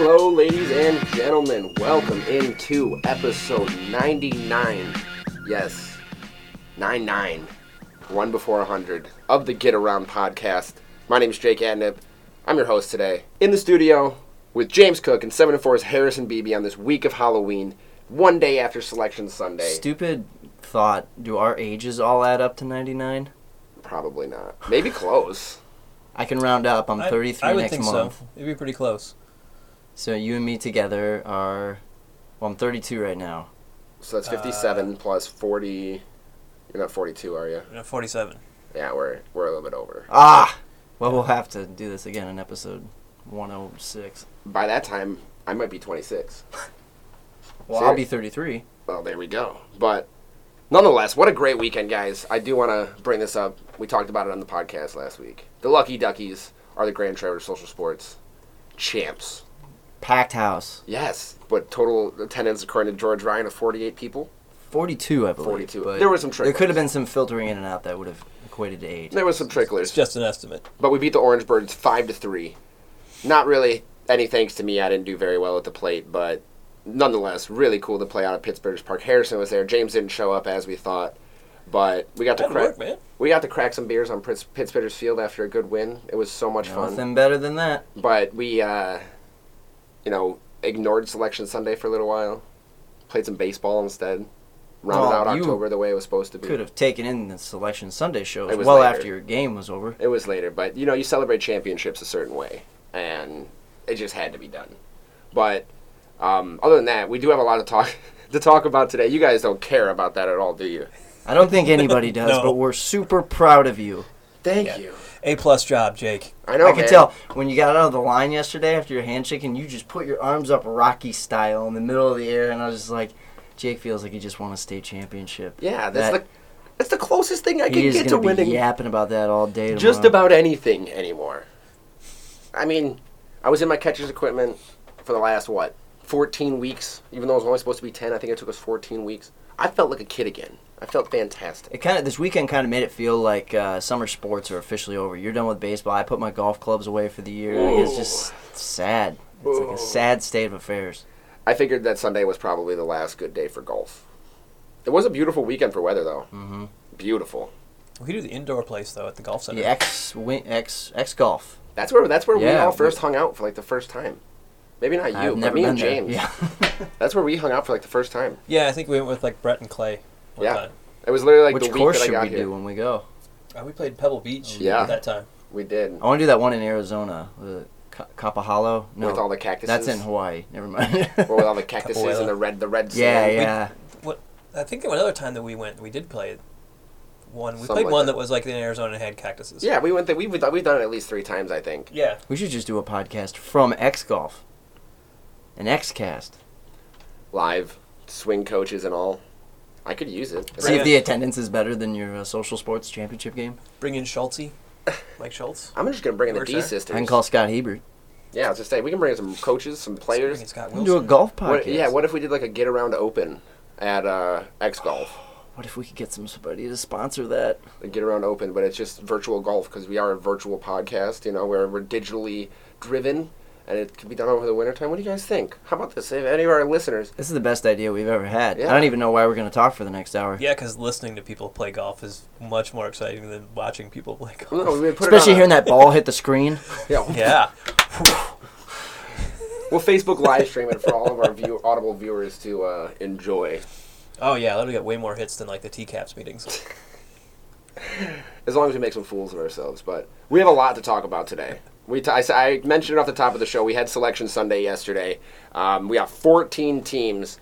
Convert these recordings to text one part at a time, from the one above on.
Hello, ladies and gentlemen. Welcome into episode 99. Yes, 99. One before 100 of the Get Around podcast. My name is Jake Adnip. I'm your host today. In the studio with James Cook and 7 4's Harrison Beebe on this week of Halloween, one day after Selection Sunday. Stupid thought. Do our ages all add up to 99? Probably not. Maybe close. I can round up. I'm I- 33 I would next think month. so. It'd be pretty close. So you and me together are. Well, I'm 32 right now. So that's 57 plus 40. You're not 42, are you? You know, 47. Yeah, we're, we're a little bit over. Ah! Well, we'll have to do this again in episode 106. By that time, I might be 26. Well, Sure. I'll be 33. Well, there we go. But nonetheless, what a great weekend, guys. I do want to bring this up. We talked about it on the podcast last week. The Lucky Duckies are the Grand Traverse Social Sports champs. Packed house. Yes, but total attendance, according to George Ryan, of 48 people. 42, I believe. 42. But There were some There could have been some filtering in and out that would have equated to age. There was some tricklers, It's just an estimate. but we beat the Orange Birds 5 to 3. Not really any thanks to me. I didn't do very well at the plate, but nonetheless, really cool to play out at Pittsburgh's Park. Harrison was there. James didn't show up as we thought, but we got to That'd crack. work, man. We got to crack some beers on Pitts, Pittsburgh's Field after a good win. It was so much fun. Nothing better than that. But we, uh, you know, ignored Selection Sunday for a little while. Played some baseball instead. Rounded Well, out October the way it was supposed to be. Could have taken in the Selection Sunday shows It was well later. after your game was over. It was later, but you know, you celebrate championships a certain way, and it just had to be done. But um, other than that, we do have a lot of talk to talk about today. You guys don't care about that at all, do you? I don't think anybody does, No. but we're super proud of you. Thank Yeah. you. A plus job, Jake. I know. I can man. tell when you got out of the line yesterday after your handshake and you just put your arms up Rocky style in the middle of the air, and I was just like, Jake feels like he just won a state championship. Yeah, that's That- the that's the closest thing I can get to gonna be winning. yapping about that all day. just about anything anymore. I mean, I was in my catcher's equipment for the last what, 14 weeks. Even though it was only supposed to be 10, I think it took us 14 weeks. I felt like a kid again. I felt fantastic. It kind of this weekend kind of made it feel like uh, summer sports are officially over. You're done with baseball. I put my golf clubs away for the year. Like, it's just sad. It's like a sad state of affairs. I figured that Sunday was probably the last good day for golf. It was a beautiful weekend for weather, though. Mm-hmm. Beautiful. We could do the indoor place though at the golf center. The X win, X X golf. That's where that's where we Yeah, all we- first hung out for like the first time. Maybe not you, I've but me been and there. James. Yeah. That's where we hung out for like the first time. Yeah, I think we went with like Brett and Clay. One Yeah. Time. It was literally like Which the week course that I should got we here. do when we go? Uh, we played Pebble Beach. Yeah. At that time. We did. I want to do that one in Arizona, the Ka- Kapahalo. No, with all the cactuses. that's in Hawaii. Never mind. or with all the cactuses Capoeira. and the red, the red yeah, sand. yeah. I think another time that we went, we did play one. We Something played like one that. that. was like in Arizona and had cactuses. Yeah, we went. There, we've we've done it at least three times, I think. Yeah. We should just do a podcast from X Golf, an X Cast. Live swing coaches and all. I could use it. See if the attendance is better than your uh, social sports championship game. Bring in Schultze, Mike Schultz. I'm just gonna bring in the Works D there. sisters. I can call Scott Hebert. Yeah, I was just saying we can bring in some coaches, some Bring players. in Scott We can do a Wilson. golf podcast. What, yeah, what if we did like a get around open at uh, X Golf? What if we could get some somebody to sponsor that? The get around open, but it's just virtual golf because we are a virtual podcast. You know, where we're digitally driven, and it can be done over the wintertime. What do you guys think? How about this? If any of our listeners, This is the best idea we've ever had. Yeah. I don't even know why we're going to talk for the next hour. Yeah, because listening to people play golf is much more exciting than watching people play golf. no, we put Especially it on hearing that ball hit the screen. Yeah, Yeah. we'll Facebook live stream it for all of our view, audible viewers to uh, enjoy. Oh yeah, that'll get way more hits than like the TCAPS meetings. as long as we make some fools of ourselves. But we have a lot to talk about today. We t- I, I mentioned it off the top of the show. We had Selection Sunday yesterday. Um, we got 14 teams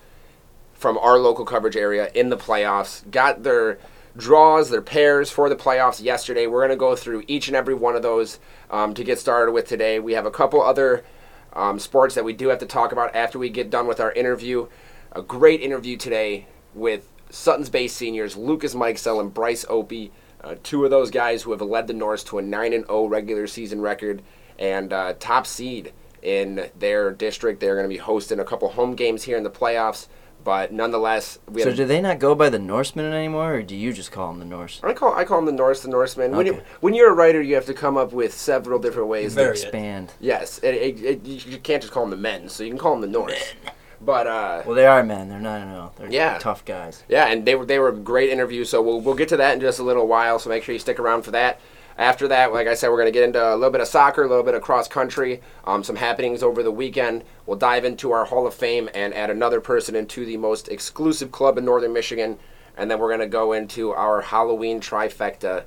from our local coverage area in the playoffs. Got their draws, their pairs for the playoffs yesterday. We're going to go through each and every one of those um, to get started with today. We have a couple other um, sports that we do have to talk about after we get done with our interview. A great interview today with Suttons Bay seniors Lucas Mikesell and Bryce Opie. Uh, two of those guys who have led the Norse to a 9 and 0 regular season record and uh, top seed in their district. They're going to be hosting a couple home games here in the playoffs. but nonetheless, we So had. do they not go by the Norsemen anymore, or do you just call them the Norse? I call I call them the Norse, the Norsemen. When you when you're a writer, you have to come up with several different ways. to Expand. Yes, it, it, it, you you can't just call them the men, so you can call them the Norse. But uh, Well, they are men. They're not. No, they're Yeah. tough guys. yeah, and they were they were great interviews. So we'll we'll get to that in just a little while. So make sure you stick around for that. After that, like I said, we're going to get into a little bit of soccer, a little bit of cross country, um, some happenings over the weekend. We'll dive into our Hall of Fame and add another person into the most exclusive club in Northern Michigan, and then we're going to go into our Halloween trifecta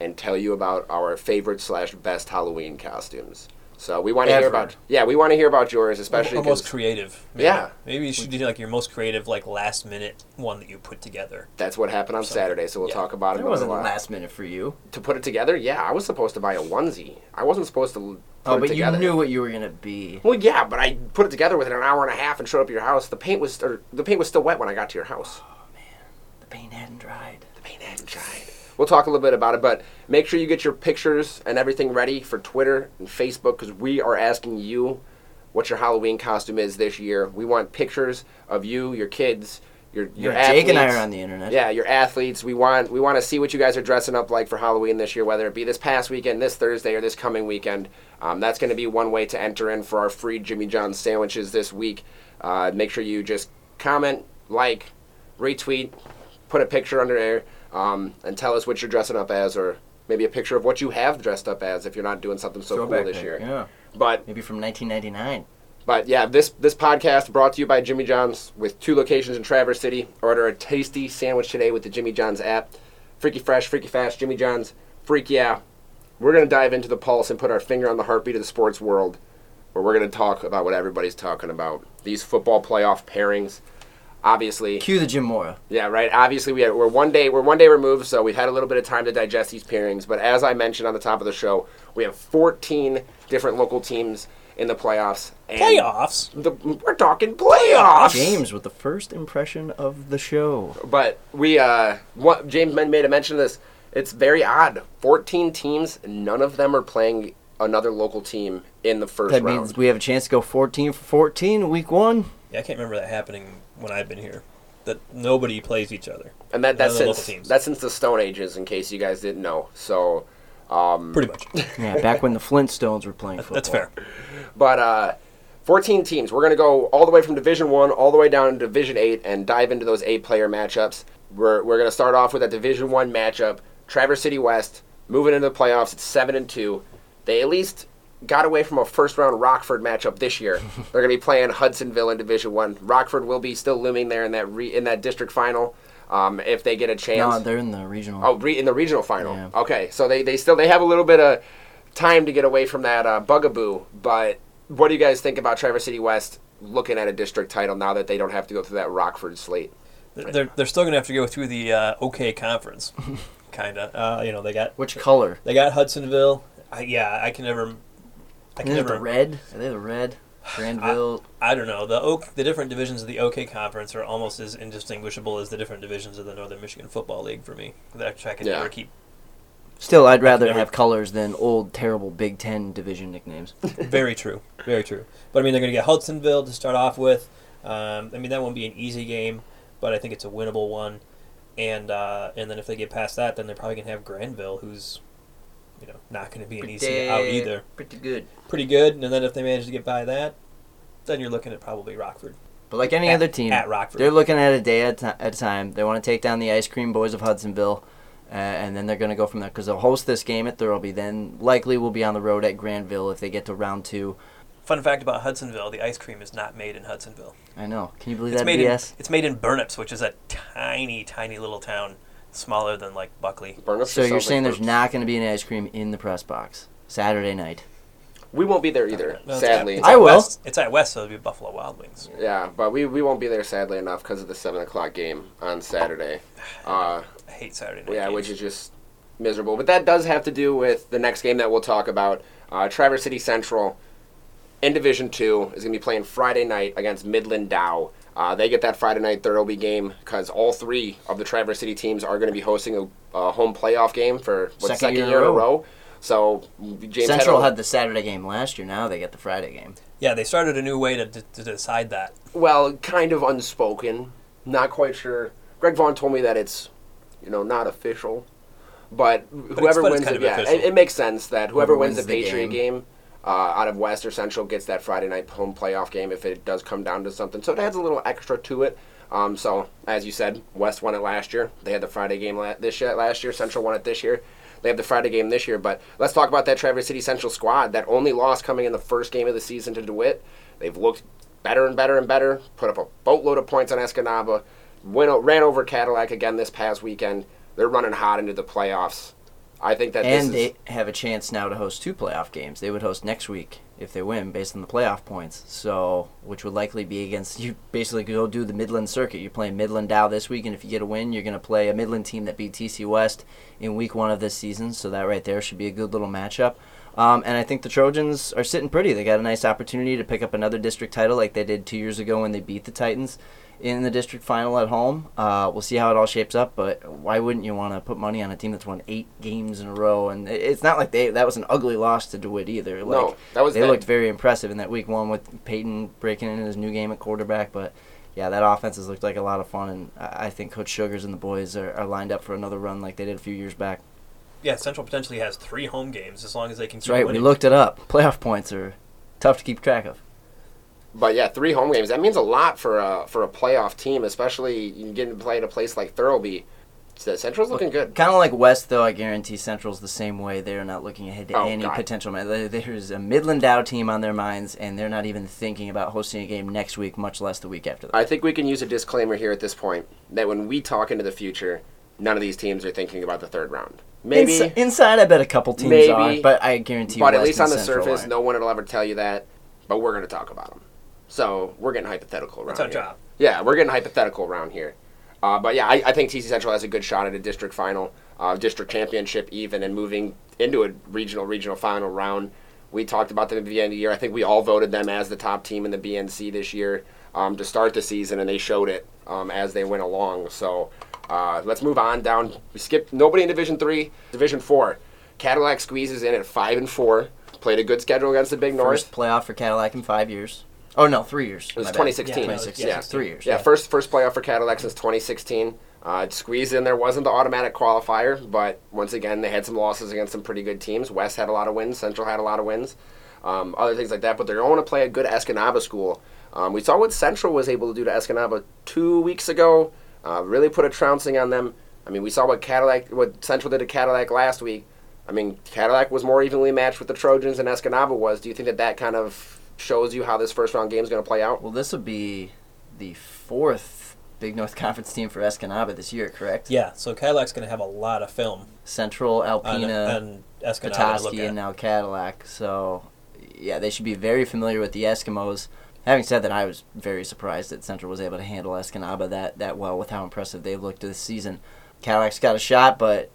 and tell you about our favorite slash best Halloween costumes. So we want to hear Ever. about yeah, we want to hear about yours, especially Or most 'cause creative. Yeah. Maybe you should do like your most creative, like last minute one that you put together. that's what happened on Something. Saturday. So we'll Yeah. talk about it. That a wasn't the last minute for you. to put it together. Yeah, I was supposed to buy a onesie. I wasn't supposed to put Oh, it but together. you knew what you were gonna be. Well, yeah, but I put it together within an hour and a half and showed up at your house. The paint was or the paint was still wet when I got to your house. Oh man, the paint hadn't dried. The paint hadn't dried. We'll talk a little bit about it, but make sure you get your pictures and everything ready for Twitter and Facebook because we are asking you what your Halloween costume is this year. We want pictures of you, your kids, your your Yeah, Jake and I are on the internet. Yeah, your athletes. We want we want to see what you guys are dressing up like for Halloween this year, whether it be this past weekend, this Thursday, or this coming weekend. Um, that's going to be one way to enter in for our free Jimmy John's sandwiches this week. Uh, make sure you just comment, like, retweet, put a picture under there, um, and tell us what you're dressing up as, or maybe a picture of what you have dressed up as if you're not doing something so Throwback cool this pic, year. Yeah, But maybe from 1999. but yeah, this this podcast brought to you by Jimmy John's with two locations in Traverse City. Order a tasty sandwich today with the Jimmy John's app. Freaky fresh, freaky fast, Jimmy John's. Freak yeah. We're gonna dive into the pulse and put our finger on the heartbeat of the sports world, where we're gonna talk about what everybody's talking about. These football playoff pairings. Obviously, Cue the Jim Mora. yeah, right. Obviously, we had, we're one day we're one day removed, so we've had a little bit of time to digest these pairings. But as I mentioned on the top of the show, we have 14 different local teams in the playoffs. And Playoffs. The, we're talking playoffs. James with the first impression of the show. But we, uh, what, James men- made a mention of this. It's very odd. 14 teams, none of them are playing another local team in the first That round. means we have a chance to go 14 for 14 week one. Yeah, I can't remember that happening when I've been here. That nobody plays each other. and that, that's None of the since local that's since the Stone Ages, in case you guys didn't know. So, um, Pretty much. Yeah, back when the Flintstones were playing football. That's fair. But uh, 14 teams. We're going to go all the way from Division 1 all the way down to Division 8 and dive into those eight player matchups. We're, we're going to start off with that Division 1 matchup. Traverse City West moving into the playoffs at 7 and 2. They at least got away from a first round Rockford matchup this year. They're going to be playing Hudsonville in Division 1. Rockford will be still looming there in that re- in that district final um, if they get a chance. No, they're in the regional. Oh, re- in the regional final. Yeah. Okay, so they, they still they have a little bit of time to get away from that uh, bugaboo. But what do you guys think about Traverse City West looking at a district title now that they don't have to go through that Rockford slate? They're, they're still going to have to go through the uh, OK conference, kind of. Uh, you know, they got Which color? they got Hudsonville. I, yeah, I can never. I can never. the red? Are they the red? Grandville. I don't know. The OK, the different divisions of the OK conference are almost as indistinguishable as the different divisions of the Northern Michigan Football League for me. That I can Yeah. never keep. Still, I'd rather never- have colors than old, terrible Big Ten division nicknames. Very true. Very true. But I mean, they're going to get Hudsonville to start off with. Um, I mean, that won't be an easy game, but I think it's a winnable one. And uh, and then if they get past that, then they're probably going to have Grandville, who's, you know, not going to be an easy out either. Pretty good. Pretty good. And then if they manage to get by that, then you're looking at probably Rockford. But like any At- other team, at Rockford. they're looking at a day at, ti- at a time. They want to take down the Ice Cream Boys of Hudsonville, uh, and then they're going to go from there because they'll host this game at Thirlby. Then likely will be on the road at Grandville if they get to round two. Fun fact about Hudsonville: the ice cream is not made in Hudsonville. I know. Can you believe It's that made BS? in it's made in Burnips, which is a tiny, tiny little town, smaller than like Buckley. Burnips so you're saying like there's not going to be any ice cream in the press box Saturday night? We won't be there either, No, sadly. At, I will. West, it's at West, so it'll be Buffalo Wild Wings. yeah, but we, we won't be there sadly enough because of the seven o'clock game on Saturday. Uh, I hate Saturday night. yeah, games. which is just miserable. But that does have to do with the next game that we'll talk about. Uh, Traverse City Central in Division Two is going to be playing Friday night against Midland Dow. Uh, they get that Friday night third Thirlby game because all three of the Traverse City teams are going to be hosting a, a home playoff game for what, Second second, year in year, a in a row. row. So James Central a- had the Saturday game last year. Now they get the Friday game. Yeah, they started a new way to, to, to decide that. well, kind of unspoken. Not quite sure. Greg Vaughn told me that it's, you know, not official, but whoever but it's wins kind it, of yeah, it, it makes sense that whoever, Whoever wins, wins the the Patriot game. game, uh, out of West or Central gets that Friday night home playoff game if it does come down to something. So it adds a little extra to it. Um, so as you said, West won it last year. They had the Friday game la- this year, last year. Central won it this year. They have the Friday game this year. But let's talk about that Traverse City Central squad that only lost coming in the first game of the season to DeWitt. They've looked better and better and better. Put up a boatload of points on Escanaba. Went, ran over Cadillac again this past weekend. They're running hot into the playoffs. I think that And this they is, have a chance now to host two playoff games. They would host next week if they win based on the playoff points. So, which would likely be against you. Basically, go do the Midland circuit. You're playing Midland Dow this week, and if you get a win, you're going to play a Midland team that beat TC West in week one of this season. So that right there should be a good little matchup. Um, and I think the Trojans are sitting pretty. They got a nice opportunity to pick up another district title like they did two years ago when they beat the Titans in the district final at home. Uh, we'll see how it all shapes up, but why wouldn't you want to put money on a team that's won eight games in a row? And it's not like they that was an ugly loss to DeWitt either. Like, No, that was they bad. looked very impressive in that week one with Peyton breaking in his new game at quarterback. But yeah, that offense has looked like a lot of fun, and I I think Coach Sugars and the boys are, are lined up for another run like they did a few years back. Yeah, Central potentially has three home games as long as they can That's keep right. winning. We looked it up. Playoff points are tough to keep track of. But yeah, three home games. That means a lot for a for a playoff team, especially you getting to play at a place like Thirlby. So Central's looking good. Kind of like West, though, I guarantee Central's the same way. They're not looking ahead to Oh, any God. potential. There's a Midland Dow team on their minds, and they're not even thinking about hosting a game next week, much less the week after that. I think we can use a disclaimer here at this point that when we talk into the future, none of these teams are thinking about the third round. Maybe, Insi- inside, I bet a couple teams Maybe. are, but I guarantee. but at least on the Central surface, aren't. no one will ever tell you that. But we're going to talk about them. So we're getting hypothetical around That's our here. job. Yeah, we're getting hypothetical around here. Uh, but yeah, I, I think TC Central has a good shot at a district final, uh, district championship even, and moving into a regional regional final round. We talked about them at the end of the year. I think we all voted them as the top team in the BNC this year um, to start the season, and they showed it um, as they went along. So uh, let's move on down. We skipped nobody in Division Three, Division Four. Cadillac squeezes in at five and four. Played a good schedule against the Big North. First playoff for Cadillac in five years. Oh no, three years. It was My bad. 2016. Yeah, 2016. yeah. three years. Yeah, first first playoff for Cadillac since 2016. Uh, it squeezed in there wasn't the automatic qualifier, but once again they had some losses against some pretty good teams. West had a lot of wins, Central had a lot of wins, um, other things like that. But they're going to play a good Escanaba school. Um, we saw what Central was able to do to Escanaba two weeks ago. Uh, really put a trouncing on them. I mean, we saw what Cadillac, what Central did to Cadillac last week. I mean, Cadillac was more evenly matched with the Trojans than Escanaba was. Do you think that that kind of shows you how this first round game is going to play out? Well, this will be the fourth Big North Conference team for Escanaba this year, correct? Yeah, so Cadillac's going to have a lot of film Central, on, Alpena, on Escanaba to Petoskey, and now Cadillac. So, yeah, they should be very familiar with the Eskimos. Having said that, I was very surprised that Central was able to handle Escanaba that, that well with how impressive they've looked this season. Cadillac's got a shot, but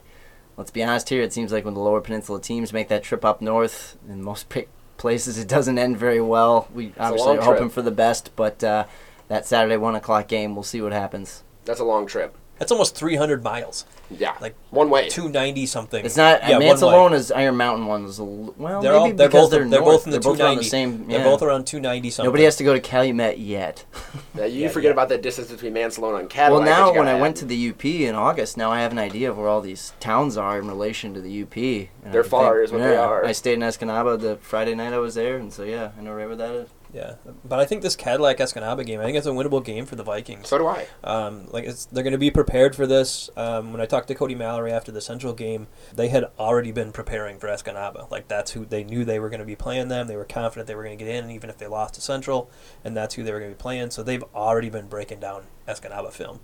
let's be honest here. It seems like when the Lower Peninsula teams make that trip up north, and most pa- places it doesn't end very well. We obviously long are hoping for the best, but uh, that Saturday one o'clock game, we'll see what happens. That's a long trip. That's almost 300 miles. Yeah, Like, one way. 290 something. It's not yeah, one way. Mancelona's Iron Mountain one was well. They're maybe all they're because both they're, they're north. both in the they're both around the same. They're yeah. both around 290 something. Nobody has to go to Calumet yet. Yeah, you Yeah, forget yeah. about the distance between Mancelona and Cadillac. well, now when gotta I went to the UP in August, now I have an idea of where all these towns are in relation to the UP. and They're can far is what they are. I stayed in Escanaba the Friday night I was there, and so yeah, I know right where that is. Yeah, but I think this Cadillac Escanaba game, I think it's a winnable game for the Vikings. So do I. Um, like it's, they're going to be prepared for this. Um, when I talked to Cody Mallory after the Central game, they had already been preparing for Escanaba. Like that's who they knew they were going to be playing them. They were confident they were going to get in, even if they lost to Central, and that's who they were going to be playing. So they've already been breaking down Escanaba film.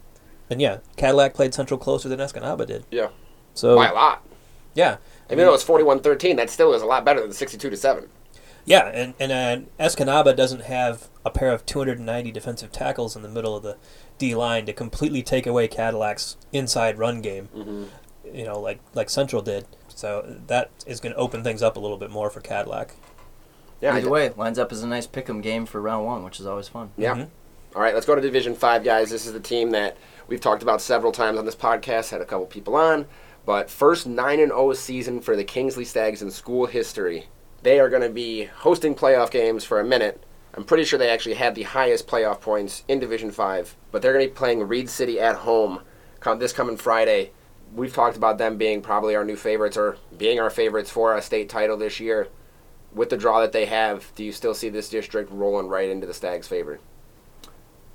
And yeah, Cadillac played Central closer than Escanaba did. Yeah. So By a lot. yeah, Even though it's 41-13, that still is a lot better than 62 to 7. Yeah, and and uh, Escanaba doesn't have a pair of 290 defensive tackles in the middle of the D line to completely take away Cadillac's inside run game. Mm-hmm. You know, like like Central did. So that is going to open things up a little bit more for Cadillac. Yeah. I Either way, lines up as a nice pick'em game for round one, which is always fun. Yeah. Mhm. All right, let's go to Division Five, guys. This is the team that we've talked about several times on this podcast. Had a couple people on. But first 9 and 0 season for the Kingsley Stags in school history. They are going to be hosting playoff games for a minute. I'm pretty sure they actually had the highest playoff points in Division 5, but they're going to be playing Reed City at home come this coming Friday. We've talked about them being probably our new favorites or being our favorites for a state title this year. With the draw that they have, do you still see this district rolling right into the Stags' favor?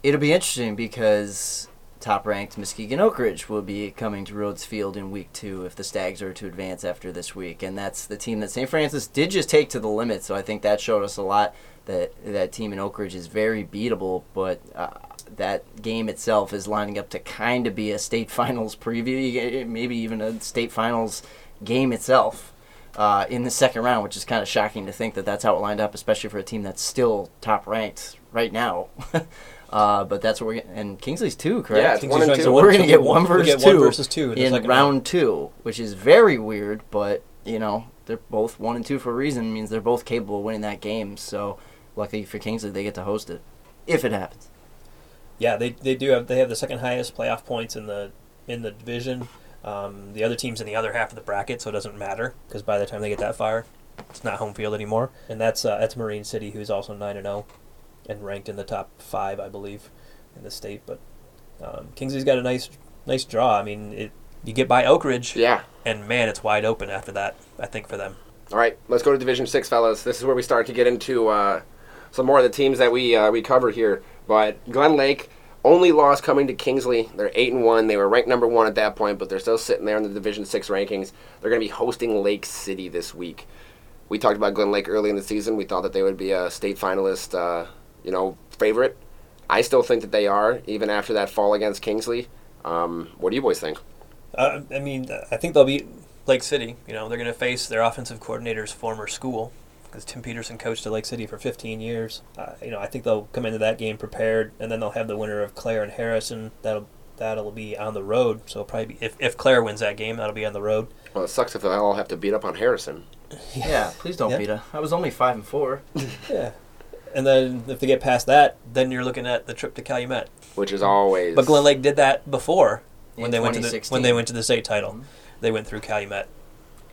It'll be interesting because top ranked Muskegon Oak Ridge will be coming to Rhodes Field in week two if the Stags are to advance after this week. And that's the team that St. Francis did just take to the limit. So I think that showed us a lot that that team in Oak Ridge is very beatable. But uh, that game itself is lining up to kind of be a state finals preview, maybe even a state finals game itself. Uh, in the second round, which is kind of shocking to think that that's how it lined up, especially for a team that's still top ranked right now. Uh, but that's what we're getting. And Kingsley's two, correct? Yeah, it's one and Kingsley's two. So we're gonna get one we'll versus get two one versus two in, the in second round two, which is very weird. But you know, they're both one and two for a reason. It means they're both capable of winning that game. So luckily for Kingsley, they get to host it if it happens. Yeah, they, they do have they have the second highest playoff points in the in the division. Um, the other teams in the other half of the bracket, so it doesn't matter because by the time they get that far, it's not home field anymore. And that's uh, that's Marine City, who's also nine and zero, and ranked in the top five, I believe, in the state. But um, Kingsley's got a nice nice draw. I mean, it you get by Oak Ridge, Yeah. and man, it's wide open after that. I think for them. All right, let's go to Division Six, fellas. This is where we start to get into uh, some more of the teams that we uh, we cover here. But Glen Lake only loss coming to Kingsley. They're eight and one. They were ranked number one at that point, but they're still sitting there in the Division Six rankings. They're going to be hosting Lake City this week. We talked about Glen Lake early in the season. We thought that they would be a state finalist, uh, you know, favorite. I still think that they are, even after that fall against Kingsley. Um, what do you boys think? Uh, I mean, I think they'll beat Lake City. You know, they're going to face their offensive coordinator's former school because Tim Peterson coached at Lake City for 15 years. Uh, you know, I think they'll come into that game prepared, and then they'll have the winner of Clare and Harrison. That'll that'll be on the road. So it'll probably be, if if Clare wins that game, that'll be on the road. Well, it sucks if they all have to beat up on Harrison. Yeah, please don't Yeah. beat her. I was only five and four. Yeah. And then if they get past that, then you're looking at the trip to Calumet. which is always. But Glen Lake did that before when they went to the when they went to the state title. Mhm. They went through Calumet.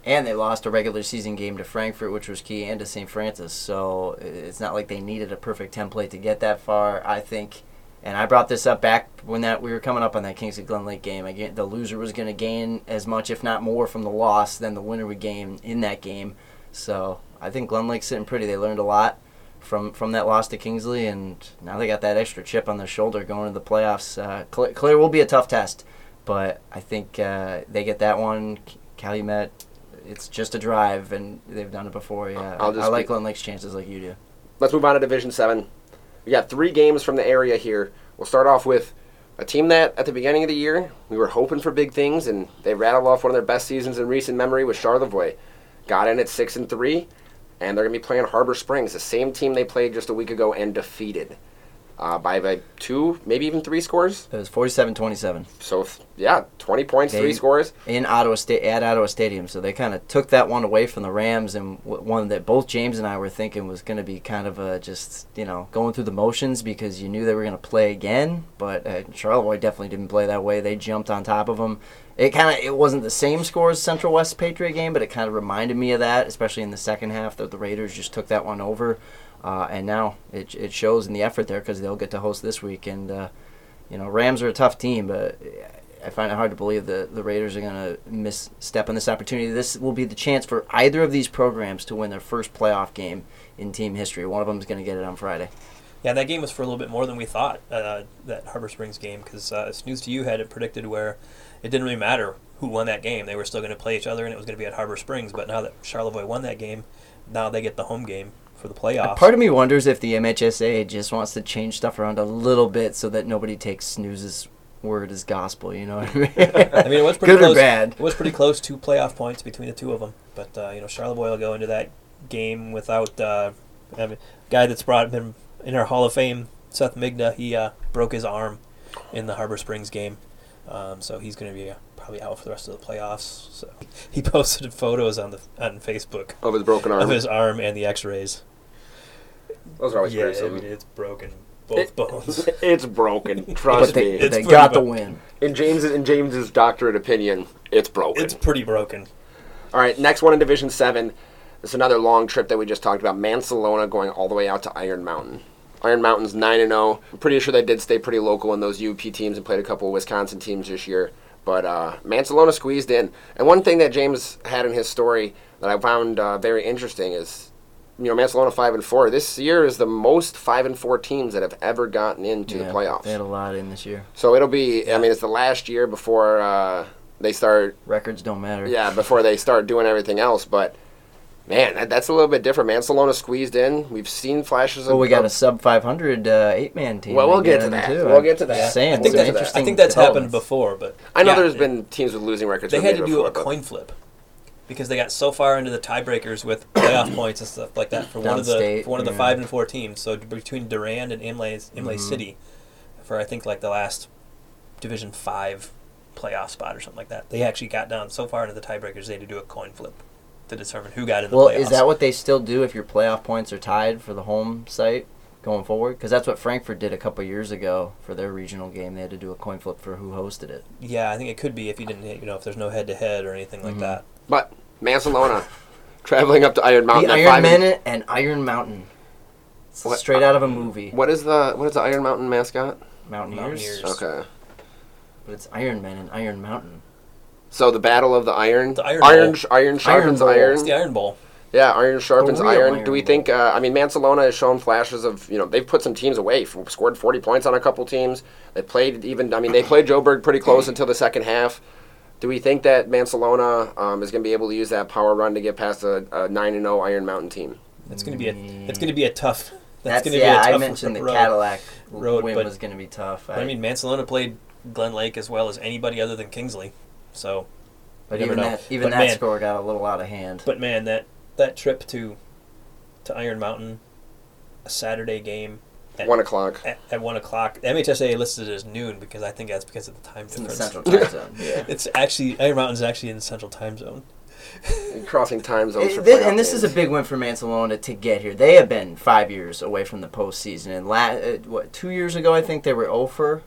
And they lost a regular season game to Frankfort, which was key, and to St. Francis. So it's not like they needed a perfect template to get that far. I think, and I brought this up back when that we were coming up on that Kingsley Glen Lake game. Again, the loser was going to gain as much, if not more, from the loss than the winner would gain in that game. So I think Glen Lake's sitting pretty. They learned a lot from from that loss to Kingsley, and now they got that extra chip on their shoulder going to the playoffs. Uh, Cl- Clare will be a tough test, but I think uh, they get that one. Calumet, it's just a drive, and they've done it before. Yeah, I like be- Glen Lake's chances like you do. Let's move on to Division Seven. We got three games from the area here. We'll start off with a team that at the beginning of the year we were hoping for big things, and they rattled off one of their best seasons in recent memory with Charlevoix. Got in at six and three, and they're gonna be playing Harbor Springs, the same team they played just a week ago and defeated uh, by by two, maybe even three scores. It was 47-27 So yeah, twenty points, They- three scores. in Ottawa State at Ottawa Stadium. So they kind of took that one away from the Rams, and w- one that both James and I were thinking was going to be kind of a just you know going through the motions because you knew they were going to play again. But uh, Charlevoix definitely didn't play that way. They jumped on top of them. It kind of it wasn't the same score as Central West Patriot game, but it kind of reminded me of that, especially in the second half that the Raiders just took that one over. Uh, and now it, it shows in the effort there because they'll get to host this week. And uh, you know, Rams are a tough team, but I find it hard to believe that the Raiders are going to misstep on this opportunity. This will be the chance for either of these programs to win their first playoff game in team history. One of them is going to get it on Friday. Yeah, that game was for a little bit more than we thought. Uh, that Harbor Springs game, because uh, Snooze to You had it predicted where it didn't really matter who won that game; they were still going to play each other, and it was going to be at Harbor Springs. But now that Charlevoix won that game, now they get the home game for the playoffs. Part of me wonders if the MHSA just wants to change stuff around a little bit so that nobody takes Snooze's word as gospel. You know what I mean? I mean, it was pretty good close. or bad. It was pretty close to playoff points between the two of them. But uh, you know, Charlevoix will go into that game without uh, I mean, guy that's brought him in our Hall of Fame, Seth Migna. He uh, broke his arm in the Harbor Springs game, um, so he's going to be uh, probably out for the rest of the playoffs. So he posted photos on the on Facebook Of his broken arm. of his arm and the X-rays. Those are always yeah, I mean, it's broken both bones. It's broken. But Trust they, me. It's they pretty got the win. In James's in James's doctorate opinion, it's broken. it's pretty broken. All right, next one in Division Seven. This is another long trip that we just talked about. Mancelona going all the way out to Iron Mountain. Iron Mountain's nine and zero. I'm pretty sure they did stay pretty local in those UP teams and played a couple of Wisconsin teams this year. But uh, Mancelona squeezed in. And one thing that James had in his story that I found uh, very interesting is, you know, Mancelona five and four. This year is the most five and four teams that have ever gotten into the playoffs. They had a lot in this year. So it'll be. I mean, it's the last year before uh, they start Records don't matter. yeah, before they start doing everything else. But man, that, that's a little bit different. Mancelona squeezed in. We've seen flashes. Of Well, of, we got a sub 500 uh, eight man team. Well, we'll get to that. too. We'll I'm get to that. just Saying, I think some that, I think that's happened before, but I know yeah, there's they- been teams with losing records. They had to do a before, but- coin flip because they got so far into the tiebreakers with playoff points and stuff like that for one of the for one of the yeah. five and four teams. So between Durand and Imlay Imlay Mhm. City, for I think like the last Division five playoff spot or something like that, they actually got down so far into the tiebreakers they had to do a coin flip to determine who got in the Well, playoffs. is that what they still do if your playoff points are tied for the home site going forward? Because that's what Frankfort did a couple years ago for their regional game. They had to do a coin flip for who hosted it. yeah, I think it could be if you didn't, you know, if there's no head to head or anything like Mhm. that. But Mancelona traveling up to Iron Mountain. the at Iron five and- and Iron Mountain. What- straight out of a movie. What is the what is the Iron Mountain mascot? Mountaineers. Mountaineers. Okay. But it's Iron Man and Iron Mountain. So the Battle of the Iron. The Iron Iron, Bowl. iron sharpens Bowl. iron. It's the Iron Bowl. Yeah, iron sharpens iron. Iron Do we think? Uh, I mean, Mancelona has shown flashes of you know they've put some teams away. f- Scored forty points on a couple teams. They played even. I mean, they played Joburg pretty close until the second half. Do we think that Mancelona um, is going to be able to use that power run to get past a, a nine and zero Iron Mountain team? It's going to be a it's going to be a tough. That's, That's, going to yeah. be a tough I mentioned the road. Cadillac road, win but- was going to be tough. But I mean, Mancelona played Glen Lake as well as anybody other than Kingsley. So, but even know. that even But that man- score got a little out of hand. but man, that that trip to to Iron Mountain, a Saturday game at One o'clock. at, at one o'clock. MHSA listed it as noon because I think that's because of the time It's in the difference. central time zone. Yeah. It's actually Iron Mountain's actually in the central time zone. Crossing time zones. It- for thi- and this is a big win for Mancelona to get here. They have been five years away from the postseason, and la- uh, what two years ago I think they were over.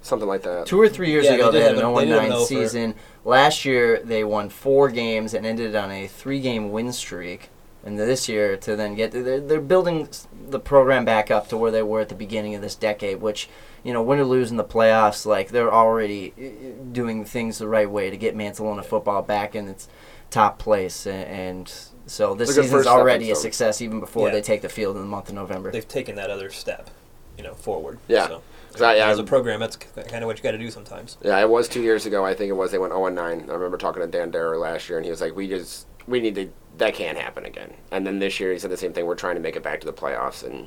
something like that. Two or three years Yeah, ago they they, had an a- they did have 0 9 season. Last year they won four games and ended on a three-game win streak. And this year to then get they're, they're building the program back up to where they were at the beginning of this decade, which you know win or lose in the playoffs, like they're already uh, doing things the right way to get Mancelona football back in its top place, and, and so this It's a season's already a success even before Yeah. they take the field in the month of November. They've taken that other step, you know, forward. Yeah. So, 'Cause I- yeah, as a program, that's kind of what you got to do sometimes. Yeah, it was two years ago. I think it was. They went 0 and 9. I remember talking to Dan Darrow last year, and he was like, "We just we need to. That can't happen again." And then this year, he said the same thing. We're trying to make it back to the playoffs, and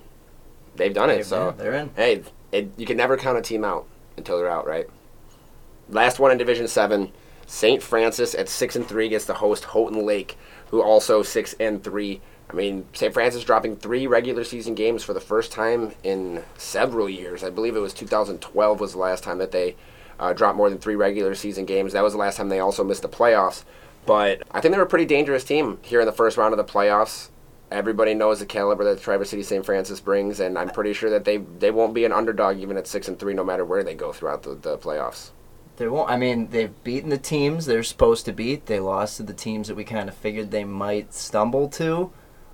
they've done it. They've- so they're in. hey, it, you can never count a team out until they're out, right? Last one in Division Seven, St. Francis at six and three gets to host Houghton Lake, who also six and three. I mean, St. Francis dropping three regular season games for the first time in several years. I believe it was 2012 was the last time that they uh, dropped more than three regular season games. That was the last time they also missed the playoffs. But I think they're a pretty dangerous team here in the first round of the playoffs. Everybody knows the caliber that Traverse City St. Francis brings, and I'm pretty sure that they they won't be an underdog even at six and three, no matter where they go throughout the, the playoffs. They won't. I mean, they've beaten the teams they're supposed to beat. They lost to the teams that we kind of figured they might stumble to.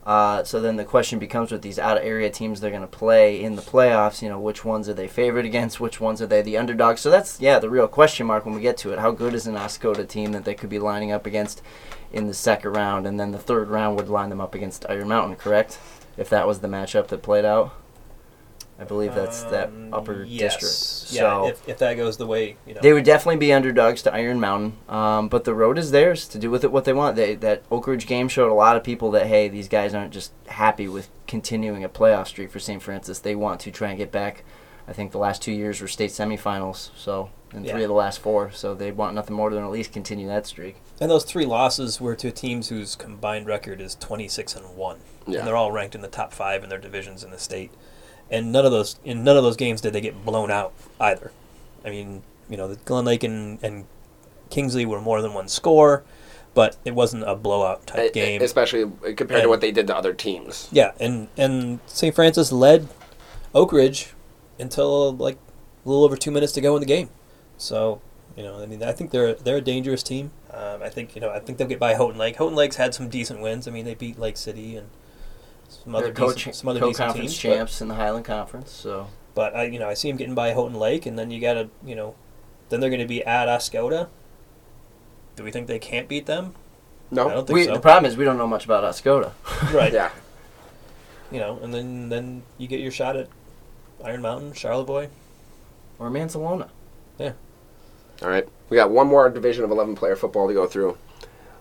Uh, so then the question becomes with these out of area teams they're going to play in the playoffs. You know, which ones are they favored against? Which ones are they the underdogs? So that's yeah the real question mark when we get to it. How good is an Oscoda team that they could be lining up against in the second round, and then the third round would line them up against Iron Mountain, correct? If that was the matchup that played out, I believe that's that Um, upper yes. district. Yeah, So if, if that goes the way, you know. they would definitely be underdogs to Iron Mountain, um, but the road is theirs to do with it what they want. They, that Oak Ridge game showed a lot of people that hey, these guys aren't just happy with continuing a playoff streak for St. Francis. They want to try and get back. I think the last two years were state semifinals, so and three of the last four. So they want nothing more than at least continue that streak. And those three losses were to teams whose combined record is 26 and 1. Yeah. And they're all ranked in the top 5 in their divisions in the state. And none of those in none of those games did they get blown out either. I mean, you know, the Glen Lake and, and Kingsley were more than one score, but it wasn't a blowout type E- game. especially compared to what they did to other teams. Yeah, and and St. Francis led Oak Ridge until like a little over two minutes to go in the game. So you know, I mean, I think they're they're a dangerous team. Um, I think you know, I think they'll get by Houghton Lake. Houghton Lake's had some decent wins. I mean, they beat Lake City and some other They're co- decent, some other decent co-conference teams. but- champs in the Highland Conference. So But I, you know, I see them getting by Houghton Lake, and then you got to, you know, then they're going to be at Oscoda. Do we think they can't beat them? No, I don't think we, so. the problem is we don't know much about Oscoda. right. Yeah. You know, and then then you get your shot at Iron Mountain, Charlevoix. or Mancelona. Yeah. All right. We got one more division of 11 player football to go through.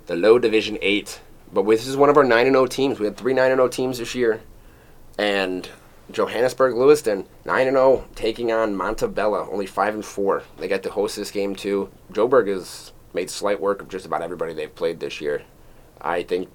The low division 8. But this is one of our 9 and 0 teams. We had three 9 and 0 teams this year. And Johannesburg Lewiston 9 and 0 taking on Montabella, only 5 and 4. They get to host this game too. Joburg has made slight work of just about everybody they've played this year. I think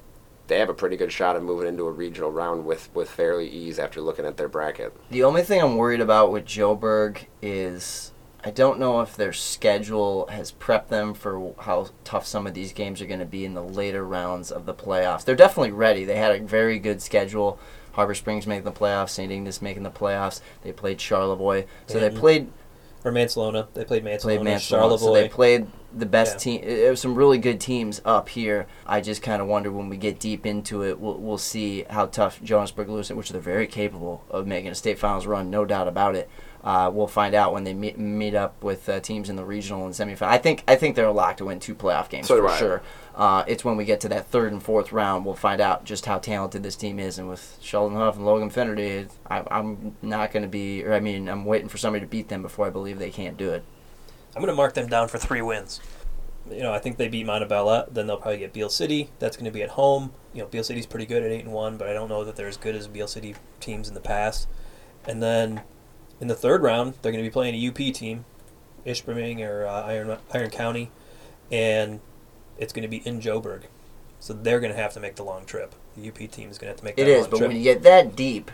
they have a pretty good shot of moving into a regional round with, with fairly ease after looking at their bracket. The only thing I'm worried about with Joburg is I don't know if their schedule has prepped them for how tough some of these games are going to be in the later rounds of the playoffs. They're definitely ready. They had a very good schedule. Harbor Springs making the playoffs, St. Ignace making the playoffs. They played Charlevoix, so they played Or Mancelona. They played Mancelona, played Mancelona. Charlevoix. So they played the best Yeah. team. It was some really good teams up here. I just kind of wonder when we get deep into it, we'll, we'll see how tough Johannesburg Lewiston, which they're very capable of making a state finals run, no doubt about it. Uh, we'll find out when they meet, meet up with uh, teams in the regional and semifinal. I think I think they're a lock to win two playoff games So for I. sure. Uh, it's when we get to that third and fourth round we'll find out just how talented this team is. And with Sheldon Huff and Logan Finnerty, I, I'm not going to be, or I mean, I'm waiting for somebody to beat them before I believe they can't do it. I'm going to mark them down for three wins. You know, I think they beat Montabella. Then they'll probably get Beale City. That's going to be at home. You know, Beale City's pretty good at eight and one, but I don't know that they're as good as Beale City teams in the past. And then in the third round, they're going to be playing a UP team, Ishpeming or uh, Iron Iron County, and it's going to be in Joburg. So they're going to have to make the long trip. The UP team is going to have to make that It is, long but trip. when you get that deep,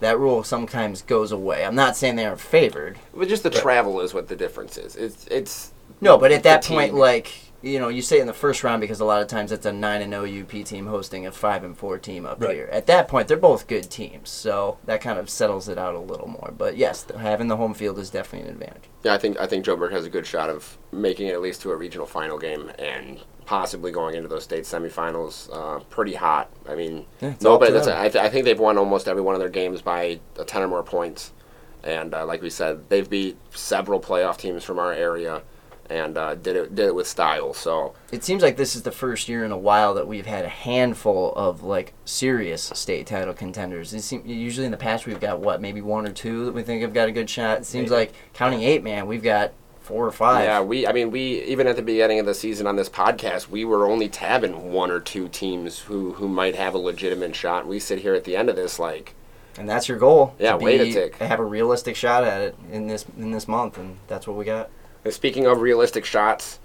that rule sometimes goes away. I'm not saying they are favored. But just the Right. travel is what the difference is. It's it's No, but at that fatigue. point, like you know, you say in the first round because a lot of times it's a nine and zero UP team hosting a five and four team up Right. here. At that point, they're both good teams, so that kind of settles it out a little more. But yes, th- having the home field is definitely an advantage. Yeah, I think I think Joburg has a good shot of making it at least to a regional final game and possibly going into those state semifinals uh, pretty hot. I mean, Yeah, it's nobody. That's, them. I, th- I think they've won almost every one of their games by a ten or more points, and uh, like we said, they've beat several playoff teams from our area, and uh, did it did it with style. So It seems like this is the first year in a while that we've had a handful of like serious state title contenders. It seem, usually in the past we've got what maybe one or two that we think have got a good shot. It seems Maybe. like counting eight, man, we've got four or five. yeah, we. I mean, we even at the beginning of the season on this podcast, we were only tabbing one or two teams who who might have a legitimate shot. We sit here at the end of this like. and that's your goal. Yeah, to way to be- tick. Have a realistic shot at it in this in this month, and that's what we got. And speaking of realistic shots,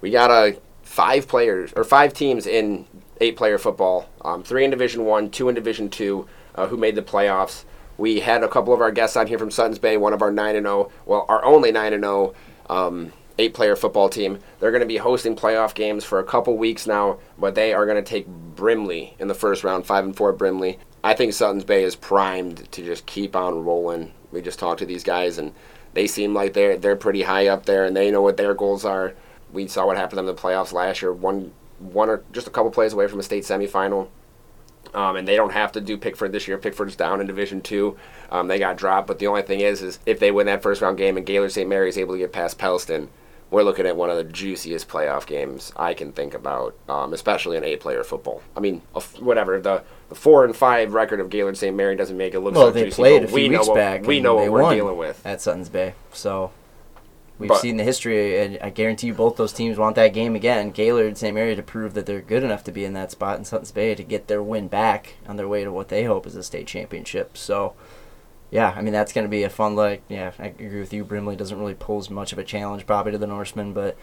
we got a five players or five teams in eight player football. Um, three in Division One, two in Division Two, uh, who made the playoffs. We had a couple of our guests on here from Suttons Bay, one of our nine and zero, well, our only nine and zero um, eight player football team. They're going to be hosting playoff games for a couple weeks now, but they are going to take Brimley in the first round, five and four Brimley. I think Suttons Bay is primed to just keep on rolling. We just talked to these guys and they seem like they're they're pretty high up there and they know what their goals are. We saw what happened to them in the playoffs last year. One one or just a couple plays away from a state semifinal. Um, and they don't have to do Pickford this year. Pickford's down in Division Two. Um, they got dropped, but the only thing is, is if they win that first round game and Gaylord St. Mary is able to get past Pellston, we're looking at one of the juiciest playoff games I can think about, um, especially in eight-player football. I mean, whatever the, the four and five record of Gaylord St. Mary doesn't make it look Well, so they juicy. played a few we know weeks what, back. We and know what we're dealing with. at Suttons Bay. So we've But- seen the history, and I guarantee you both those teams want that game again. Gaylord and St. Mary to prove that they're good enough to be in that spot in Suttons Bay to get their win back on their way to what they hope is a state championship. So. Yeah, I mean that's going to be a fun like. Yeah, I agree with you. Brimley doesn't really pose much of a challenge probably to the Norsemen, but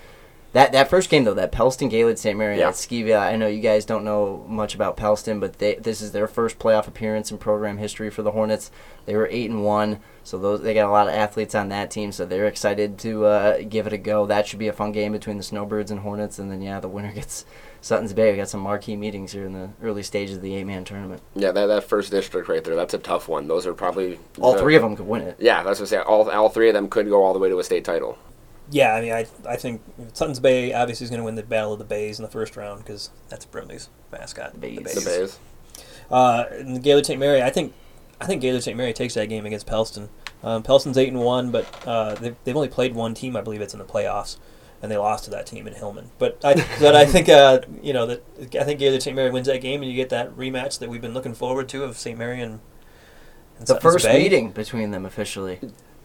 That that first game though, that Pellston Gaylord St. Mary Yeah. at Skivia. I know you guys don't know much about Pellston, but they this is their first playoff appearance in program history for the Hornets. They were eight and one, so those they got a lot of athletes on that team, so they're excited to uh, give it a go. That should be a fun game between the Snowbirds and Hornets, and then yeah, the winner gets Suttons Bay. We got some marquee meetings here in the early stages of the eight man tournament. Yeah, that, that first district right there, that's a tough one. Those are probably All the- three of them could win it. Yeah, that's what I say. All all three of them could go all the way to a state title. Yeah, I mean, I I think Suttons Bay obviously is going to win the Battle of the Bays in the first round because that's Brimley's mascot. The Bays. The Bays. Uh, and Gaylord St. Mary, I think, I think Gaylord St. Mary takes that game against Pellston. Um, Pellston's eight and one, but uh, they've, they've only played one team. I believe it's in the playoffs, and they lost to that team in Hillman. But I, but I think uh, you know that I think Gaylord St. Mary wins that game, and you get that rematch that we've been looking forward to of St. Mary and, and The Suttons first Bay. meeting between them officially.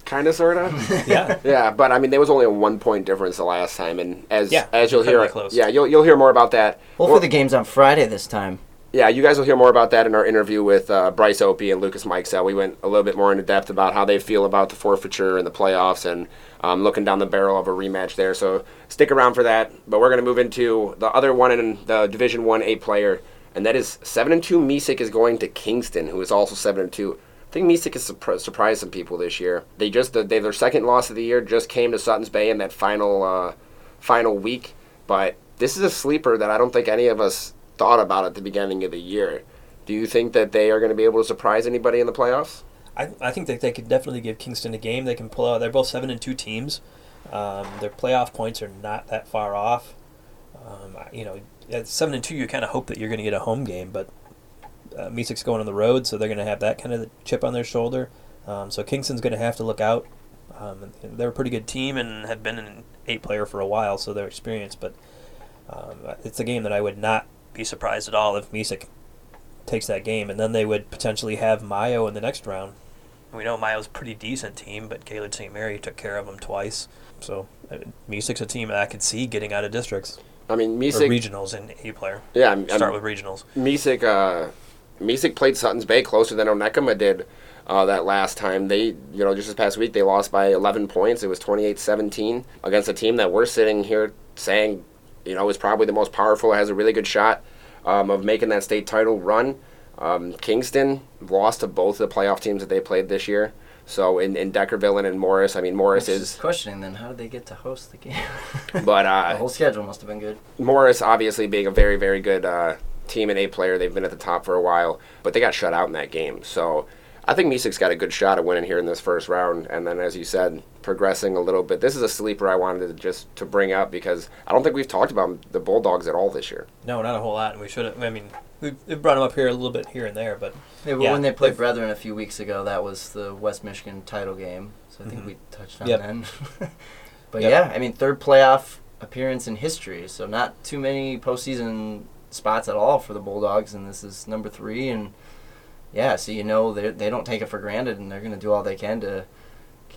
Kind of, sort of. Yeah, yeah, but I mean, there was only a one point difference the last time, and as Yeah, as you'll hear, close. yeah, you'll you'll hear more about that. Hopefully Well, the game's on Friday this time. Yeah, you guys will hear more about that in our interview with uh, Bryce Opie and Lucas Mikesell. We went a little bit more into depth about how they feel about the forfeiture and the playoffs and um, looking down the barrel of a rematch there. So stick around for that. But we're going to move into the other one in the Division One A player, and that is seven and two. Mesick is going to Kingston, who is also seven and two. I think Mesick has surpri- surprised some people this year. They just they, their second loss of the year just came to Sutton's Bay in that final uh, final week. But this is a sleeper that I don't think any of us thought about at the beginning of the year. Do you think that they are going to be able to surprise anybody in the playoffs? I, I think that they could definitely give Kingston a game. They can pull out. They're both seven and two teams. Um, their playoff points are not that far off. Um, you know, at seven and two, you kind of hope that you're going to get a home game, but uh, Mesick's going on the road, so they're going to have that kind of chip on their shoulder. Um, so Kingston's going to have to look out. Um, they're a pretty good team and have been an eight player for a while, so they're experienced. But um, it's a game that I would not be surprised at all if Misik takes that game, and then they would potentially have Mayo in the next round. We know Mayo's a pretty decent team, but Gaylord St. Mary took care of them twice. So uh, Misik's a team that I could see getting out of districts I mean, or Mesick. regionals in A player. yeah, I'm, Start I'm, with regionals. Mesick. Uh, Mesick played Sutton's Bay closer than Onekama did uh, that last time. They, you know, just this past week they lost by 11 points. It was 28-17 against a team that we're sitting here saying, you know, is probably the most powerful, has a really good shot um, of making that state title run. Um, Kingston lost to both the playoff teams that they played this year. So in, in Deckerville and in Morris, I mean Morris is, questioning then how did they get to host the game? but the uh, whole schedule must have been good. Morris obviously being a very very good uh, team and A player, they've been at the top for a while, but they got shut out in that game. So I think Mesick's got a good shot at winning here in this first round, and then as you said, progressing a little bit. This is a sleeper I wanted to just to bring up because I don't think we've talked about the Bulldogs at all this year. No, not a whole lot, and we should have. I mean, we we brought them up here a little bit here and there, but Yeah, but Yeah, when they played Brethren a few weeks ago, that was the West Michigan title game. So I think Mhm. we touched on Yep. then. but Yep. yeah, I mean, third playoff appearance in history. So not too many postseason spots at all for the Bulldogs, and this is number three. And yeah, so you know they they don't take it for granted, and they're going to do all they can to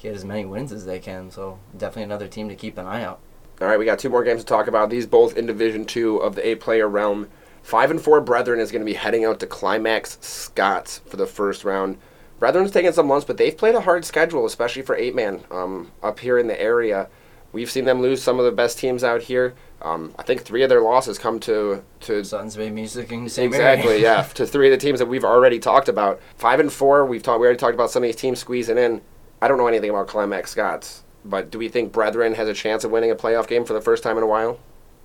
get as many wins as they can. So definitely another team to keep an eye out. All right, we got two more games to talk about. These both in Division Two of the A-player realm. Five and four Brethren is going to be heading out to Climax Scotts for the first round. Brethren's taking some lumps, but they've played a hard schedule, especially for eight-man um, up here in the area. We've seen them lose some of the best teams out here. Um, I think three of their losses come to to Suttons Bay Mesick and St. Exactly yeah to three of the teams that we've already talked about. Five and four, we've talked. We already talked about some of these teams squeezing in. I don't know anything about Climax Scotts, but do we think Brethren has a chance of winning a playoff game for the first time in a while?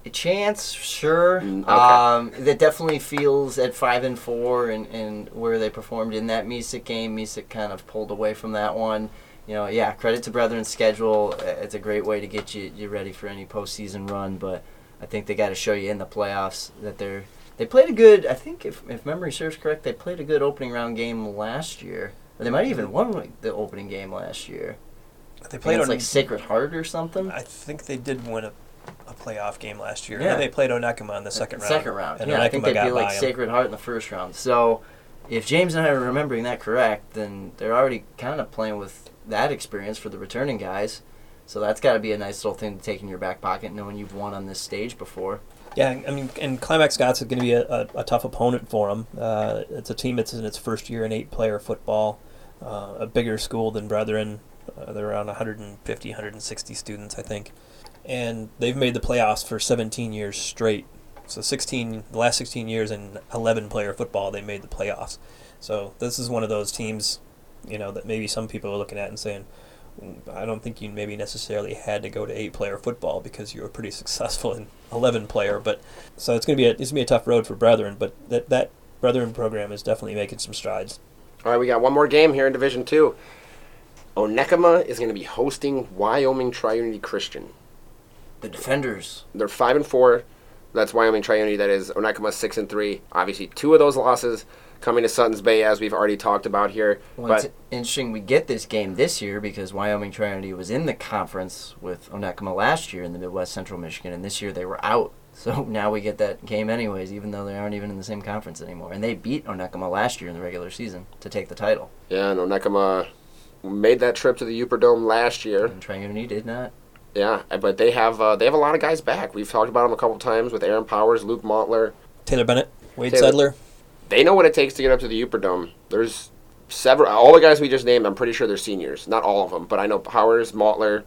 A chance, sure. Mm, okay. Um, that definitely feels at five and four, and, and where they performed in that Misik game. Misik kind of pulled away from that one. You know, yeah, credit to Brethren's schedule. It's a great way to get you you ready for any postseason run. But I think they got to show you in the playoffs that they're they played a good. I think if if memory serves correct, they played a good opening round game last year. Or they might have even won the opening game last year. they played on like Sacred Heart or something. I think they did win a playoff game last year. Yeah. And they played Onekama in the second round. Second round. And yeah, I think they got beat like. Sacred Heart in the first round. So, if James and I are remembering that correct, then they're already kind of playing with that experience for the returning guys. So that's got to be a nice little thing to take in your back pocket, knowing you've won on this stage before. Yeah, I mean, and Climax Scotts is going to be a, a, a tough opponent for them. Uh, it's a team that's in its first year in eight-player football, uh, a bigger school than Brethren. Uh, they're around 150, 160 students, I think. And they've made the playoffs for 17 years straight. So 16, the last 16 years in 11 player football, they made the playoffs. So this is one of those teams, you know, that maybe some people are looking at and saying, "Mm, I don't think you maybe necessarily had to go to eight player football because you were pretty successful in 11 player. But so it's gonna be a it's gonna be a tough road for Brethren, but that that Brethren program is definitely making some strides. All right, we got one more game here in Division Two. Onekama is going to be hosting Wyoming Triunity Christian. The defenders. They're five and four. That's Wyoming Triunity. That is Onekama six and three. Obviously, two of those losses coming to Sutton's Bay, as we've already talked about here. Well, but it's interesting we get this game this year because Wyoming Trinity was in the conference with Onekama last year in the Midwest Central Michigan, and this year they were out. So now we get that game anyways, even though they aren't even in the same conference anymore. And they beat Onekama last year in the regular season to take the title. yeah, and Onekama made that trip to the Yooper Dome last year. And Trinity did not. Yeah, but they have uh, they have a lot of guys back. We've talked about them a couple times with Aaron Powers, Luke Montler. Taylor Bennett, Wade Taylor- Sedler. They know what it takes to get up to the Yooper Dome. There's several, all the guys we just named. I'm pretty sure they're seniors. Not all of them, but I know Powers, Montler,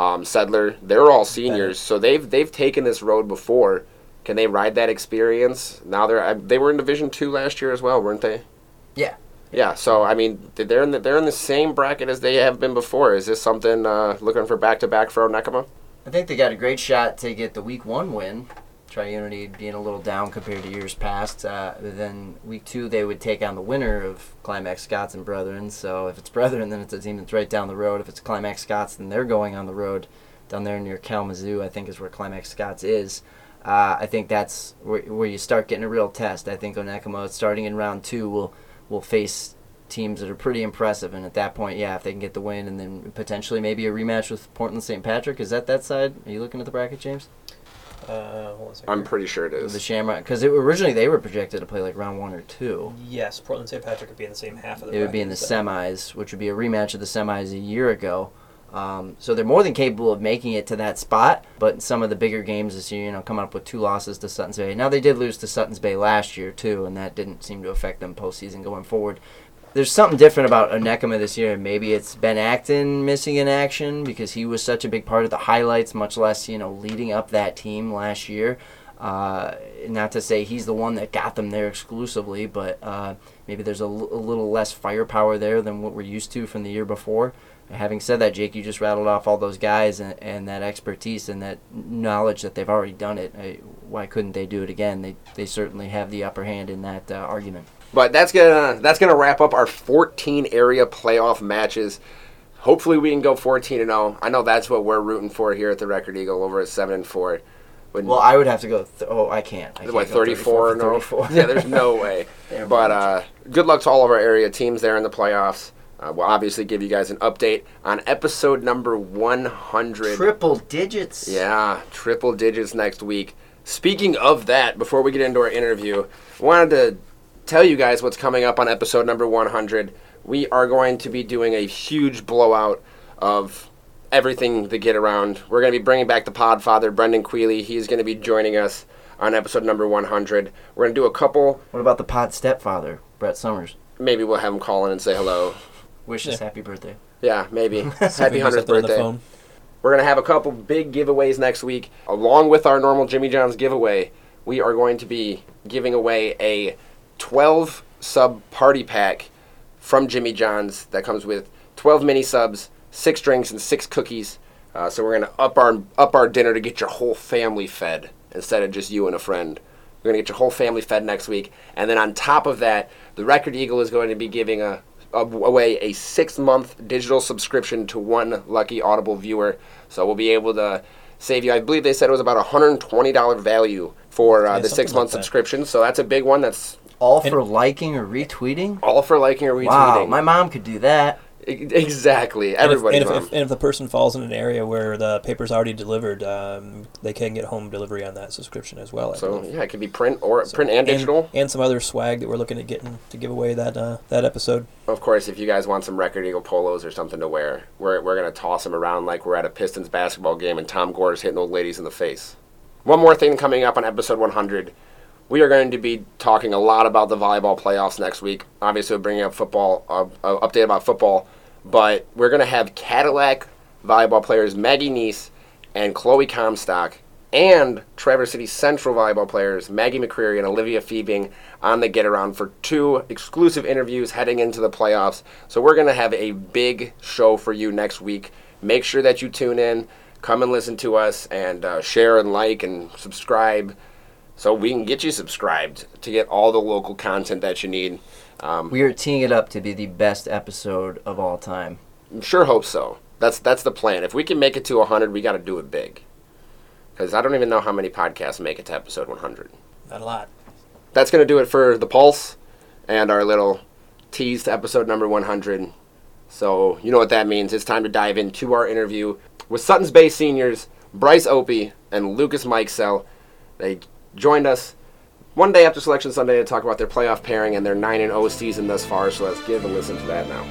um, Sedler. They're all seniors, so they've they've taken this road before. Can they ride that experience? Now they're I- they were in Division Two last year as well, weren't they? Yeah. Yeah. So I mean, they're in the, they're in the same bracket as they have been before. Is this something uh, looking for back to back for Onekama? I think they got a great shot to get the week one win. Triunity being a little down compared to years past. Uh, then week two, they would take on the winner of Climax Scotts and Brethren. So if it's Brethren, then it's a team that's right down the road. If it's Climax Scotts, then they're going on the road down there near Kalamazoo, I think is where Climax Scotts is. Uh, I think that's where, where you start getting a real test. I think Onekama, starting in round two, will will face teams that are pretty impressive. And at that point, yeah, if they can get the win, and then potentially maybe a rematch with Portland St. Patrick, is that that side? Are you looking at the bracket, James? Uh, hold on a second. I'm pretty sure it is The. Shamrock, because originally they were projected to play like round one or two. Yes, Portland St. Patrick would be in the same half of the. It would be in the so- semis, which would be a rematch of the semis a year ago. Um, so they're more than capable of making it to that spot. But some of the bigger games this year, you know, coming up with two losses to Sutton's Bay. Now they did lose to Sutton's Bay last year too, and that didn't seem to affect them postseason going forward. There's something different about Onekama this year. Maybe it's Ben Acton missing in action because he was such a big part of the highlights, much less you know leading up that team last year. Uh, not to say he's the one that got them there exclusively, but uh, maybe there's a, l- a little less firepower there than what we're used to from the year before. Having said that, Jake, you just rattled off all those guys and, and that expertise and that knowledge that they've already done it. I, why couldn't they do it again? They, they certainly have the upper hand in that uh, argument. But that's gonna that's gonna wrap up our 14 area playoff matches. Hopefully, we can go 14 and 0. I know that's what we're rooting for here at the Record Eagle over at seven and four. When, Well, I would have to go. Th- oh, I can't. I can't what go 34 and 0? 34. yeah, there's no way. But uh, good luck to all of our area teams there in the playoffs. Uh, we'll obviously give you guys an update on episode number 100. triple digits. Yeah, triple digits next week. Speaking of that, before we get into our interview, I wanted to tell you guys what's coming up on episode number 100. We are going to be doing a huge blowout of everything to get around. We're going to be bringing back the Podfather, Brendan Queeley. He's going to be joining us on episode number 100. We're going to do a couple. What about the pod stepfather, Brett Summers? Maybe we'll have him call in and say hello. Wish us happy birthday. Yeah, maybe. Happy 100th something on the birthday. We're going to have a couple big giveaways next week. Along with our normal Jimmy John's giveaway, we are going to be giving away a 12 sub party pack from Jimmy John's that comes with 12 mini subs, six drinks, and six cookies. Uh, so we're going to up our up our dinner to get your whole family fed instead of just you and a friend. We're going to get your whole family fed next week. And then on top of that, the Record Eagle is going to be giving a away a six month digital subscription to one lucky Audible viewer. So we'll be able to save you. I believe they said it was about $120 value for uh, Yeah, the six month like that. subscription. So that's a big one. That's All And- for liking or retweeting? all for liking or retweeting. Wow, my mom could do that. Exactly. And if, and, if, and if the person falls in an area where the paper's already delivered, um, they can get home delivery on that subscription as well. I so believe. yeah, it could be print or So- print and digital. and, some other swag that we're looking at getting to give away that uh, that episode. Of course, if you guys want some Record Eagle polos or something to wear, we're, we're going to toss them around like we're at a Pistons basketball game and Tom Gores hitting old ladies in the face. One more thing coming up on episode 100. We are going to be talking a lot about the volleyball playoffs next week. Obviously, we're bringing up football, uh, uh, update about football, but we're going to have Cadillac volleyball players Maggie Neese and Chloe Comstock and Traverse City Central volleyball players Maggie McCreary and Olivia Fiebing on the Get Around for two exclusive interviews heading into the playoffs. So we're going to have a big show for you next week. Make sure that you tune in, come and listen to us, and uh, share and like and subscribe so we can get you subscribed to get all the local content that you need. Um, We are teeing it up to be the best episode of all time. sure hope so. That's that's the plan. If we can make it to 100, we got to do it big. Because I don't even know how many podcasts make it to episode 100. Not a lot. That's going to do it for the Pulse and our little tease to episode number 100. So you know what that means. It's time to dive into our interview with Sutton's Bay seniors Bryce Opie and Lucas Mikesell. They joined us one day after Selection Sunday to talk about their playoff pairing and their 9 0 season thus far. So let's give a listen to that now.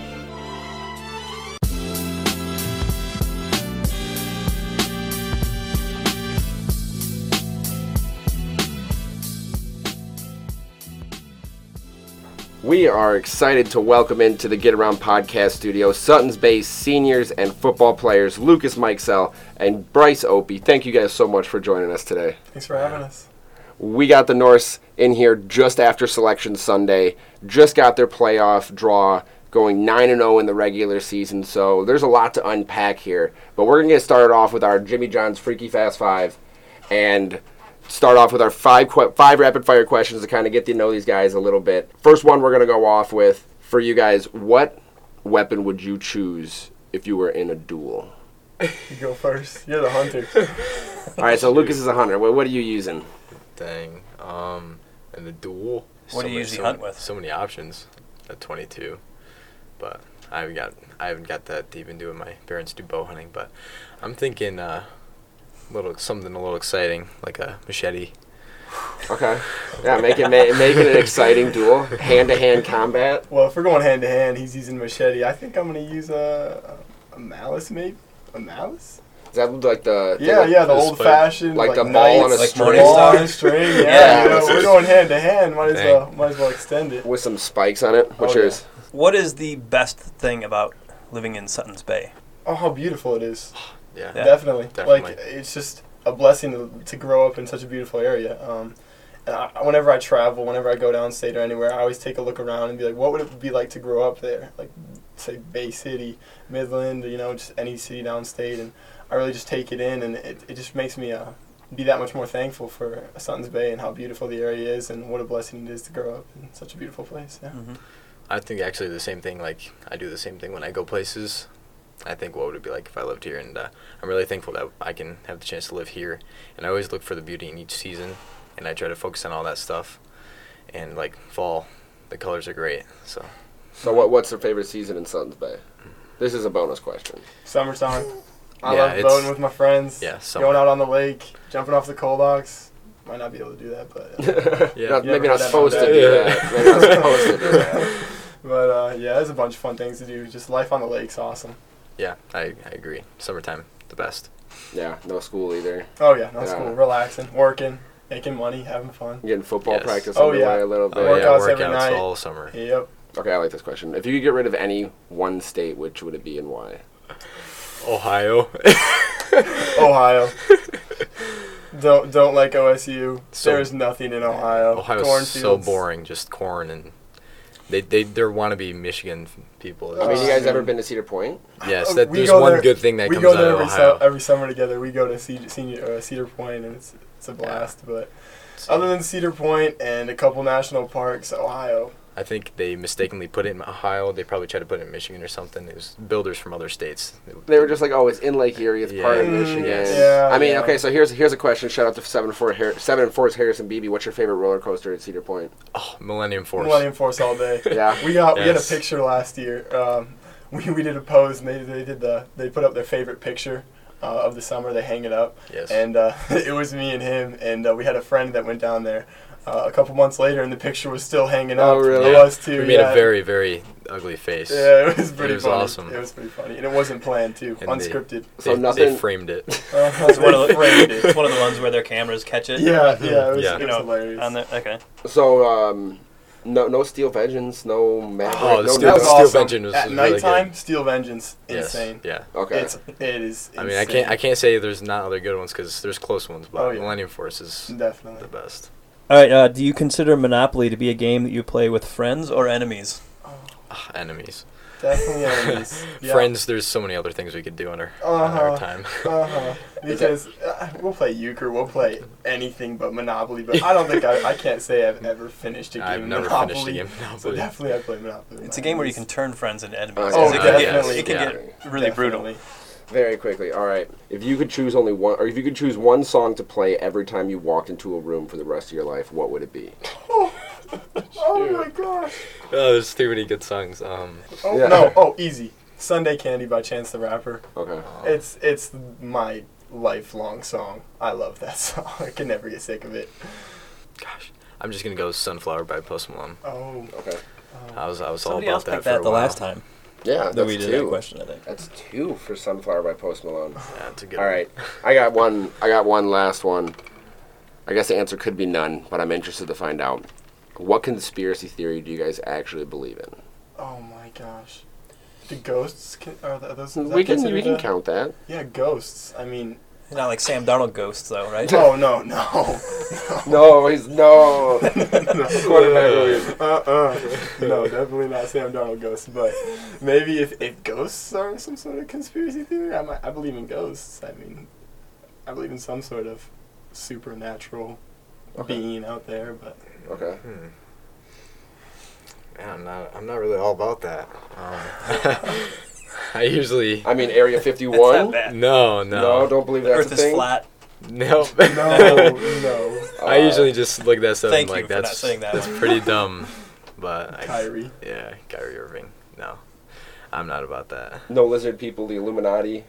We are excited to welcome into the Get Around podcast studio Sutton's Bay seniors and football players Lucas Mikesell and Bryce Opie. Thank you guys so much for joining us today. Thanks for having us. We got the Norse in here just after Selection Sunday, just got their playoff draw going 9 and 0 in the regular season, so there's a lot to unpack here. But we're going to get started off with our Jimmy John's Freaky Fast Five and start off with our five que- five rapid fire questions to kind of get to know these guys a little bit. First one we're going to go off with for you guys what weapon would you choose if you were in a duel? You go first. You're the hunter. All right, so Lucas is a hunter. What, what are you using? Dang. Um, and the duel. What do you many- usually so, hunt with? So many options at 22, but I haven't got I haven't got that deep into it. My parents do bow hunting, but I'm thinking uh, little something a little exciting like a machete. Okay. Yeah, make it ma- make it an exciting duel, hand to hand combat. well, if we're going hand to hand, he's using machete. I think I'm gonna use a, a malice, maybe a malice. Is that like the thing Yeah, with- yeah, the the old spike. fashioned Like like, the ball on a knights, string. ball on a string. Yeah, Yeah. you know, we're going hand to hand. Might as Dang. well, might as well extend it. with some spikes on it? What's Oh, yeah. yours? What is the best thing about living in Sutton's Bay? Oh, how beautiful it is! Yeah. Yeah. Definitely. Definitely. Like it's just a blessing to, to grow up in such a beautiful area. Um, and I, whenever I travel, whenever I go downstate or anywhere, I always take a look around and be like, what would it be like to grow up there? Like, say Bay City, Midland, you know, just any city downstate, and I really just take it in, and it, it just makes me uh, be that much more thankful for Sutton's Bay and how beautiful the area is, and what a blessing it is to grow up in such a beautiful place. Yeah. Mm-hmm. I think actually the same thing. Like I do the same thing when I go places. I think what would it be like if I lived here, and uh, I'm really thankful that I can have the chance to live here. And I always look for the beauty in each season, and I try to focus on all that stuff. And like fall, the colors are great. So So what what's your favorite season in Suns Bay? This is a bonus question. Summertime. I Yeah, love boating with my friends. yeah, summer. Going out on the lake, jumping off the coal docks. Might not be able to do that, but. uh, Yeah. Not- maybe not supposed to do day? that. Maybe not supposed to do that. But uh, yeah, there's a bunch of fun things to do. Just life on the lake's awesome. yeah, I, I agree. Summertime, the best. Yeah, no school either. Oh yeah, no Yeah. school, relaxing, working, making money, having fun. Getting football Yes. practice Oh, underway yeah. a little Oh, bit. yeah, Workouts every workouts night. all summer. Yep. Okay, I like this question. If you could get rid of any one state, which would it be and why? Ohio. Ohio. don't don't like OSU. So- There's nothing in Ohio. Ohio's so Cornfields. boring, just corn and they they they're wannabe Michigan people. I mean, you guys ever been to Cedar Point? yes, Uh, that, we there's one there- good thing that we comes go out there of every, Ohio. su- every summer together. We go to Cedar, senior, uh, Cedar Point, and it's it's a blast. But other than Cedar Point and a couple national parks, Ohio. I think they mistakenly put it in Ohio. They probably tried to put it in Michigan or something. It was builders from other states. They were just like, oh, it's in Lake Erie, it's part of Michigan. yes. I mean, Yeah, okay, so here's here's a question. Shout out to seven four Har- seven and four's Harrison Beebe. What's your favorite roller coaster at Cedar Point? oh, Millennium Force. Millennium Force all day. Yeah. We got we had a picture last year. Um, we, we did a pose and they, they did the they put up their favorite picture uh, of the summer. They hang it up Yes. and uh, it was me and him and uh, we had a friend that went down there uh, a couple months later and the picture was still hanging Oh, up. really? It was too. we made yeah. a very very ugly face. yeah, it was pretty It was funny. awesome. It was pretty funny, and it wasn't planned too, And they- unscripted. So They, nothing. they framed it. Uh, It's one, of the, framed it. it's one of the ones where their cameras catch it. Yeah, yeah, it was, Yeah. it You was know, hilarious. on the, okay. So, um, No, no Steel Vengeance, no Maverick, Oh, no Steel- that was Steel awesome. Vengeance was At really nighttime, good. Steel Vengeance, Yes. insane. Yeah. Okay. It's it is. I mean, I can't I can't say there's not other good ones because there's close ones, but Oh, yeah. Millennium Force is definitely the best. All right. Uh, do you consider Monopoly to be a game that you play with friends or enemies? Ah, enemies. Definitely enemies. Yeah. Friends, there's so many other things we could do on our, on Uh-huh. our time. Uh huh. Because uh, we'll play euchre, we'll play anything but Monopoly. But I don't think I, I can't say I've ever finished a game. I've of never Monopoly, finished a game of So Monopoly. definitely I play Monopoly. with It's a my game where you enemies. can turn friends into enemies. Oh, it, can definitely. get, it can Yeah. get really brutal. Definitely. Very quickly. All right. If you could choose only one, or if you could choose one song to play every time you walked into a room for the rest of your life, what would it be? Oh my gosh. Oh, there's too many good songs. Um, Oh Yeah. no. Oh, easy. Sunday Candy by Chance the Rapper. Okay. It's it's my lifelong song. I love that song. I can never get sick of it. gosh, I'm just gonna go Sunflower by Post Malone. Oh. Okay. I was I was Somebody all else about that picked for that a the while. last time Yeah, that that's we did two. that question. I think. That's two for Sunflower by Post Malone. Yeah, it's a good. All I got one. I got one last one. I guess the answer could be none, but I'm interested to find out. What conspiracy theory do you guys actually believe in? Oh my gosh. The ghosts are, those? is that We can we can a- count that. Yeah, ghosts. I mean, Not like Sam Darnold ghosts, though, right? oh no no. No, he's no. Quarterback. Uh uh No, definitely not Sam Darnold ghosts. But maybe if, if ghosts are some sort of conspiracy theory, I might, I believe in ghosts. I mean, I believe in some sort of supernatural Okay. being out there. But Okay. Hmm. Yeah, I'm not. I'm not really all about that. Um, I usually. I mean, Area 51. No, No, no, don't believe The that's Earth a is thing. flat. no. no, no. I Uh, usually just look at that stuff Thank and you like for not that's saying that that's one. pretty dumb. But I, Kyrie. yeah, Kyrie Irving. No, I'm not about that. No lizard people, the Illuminati.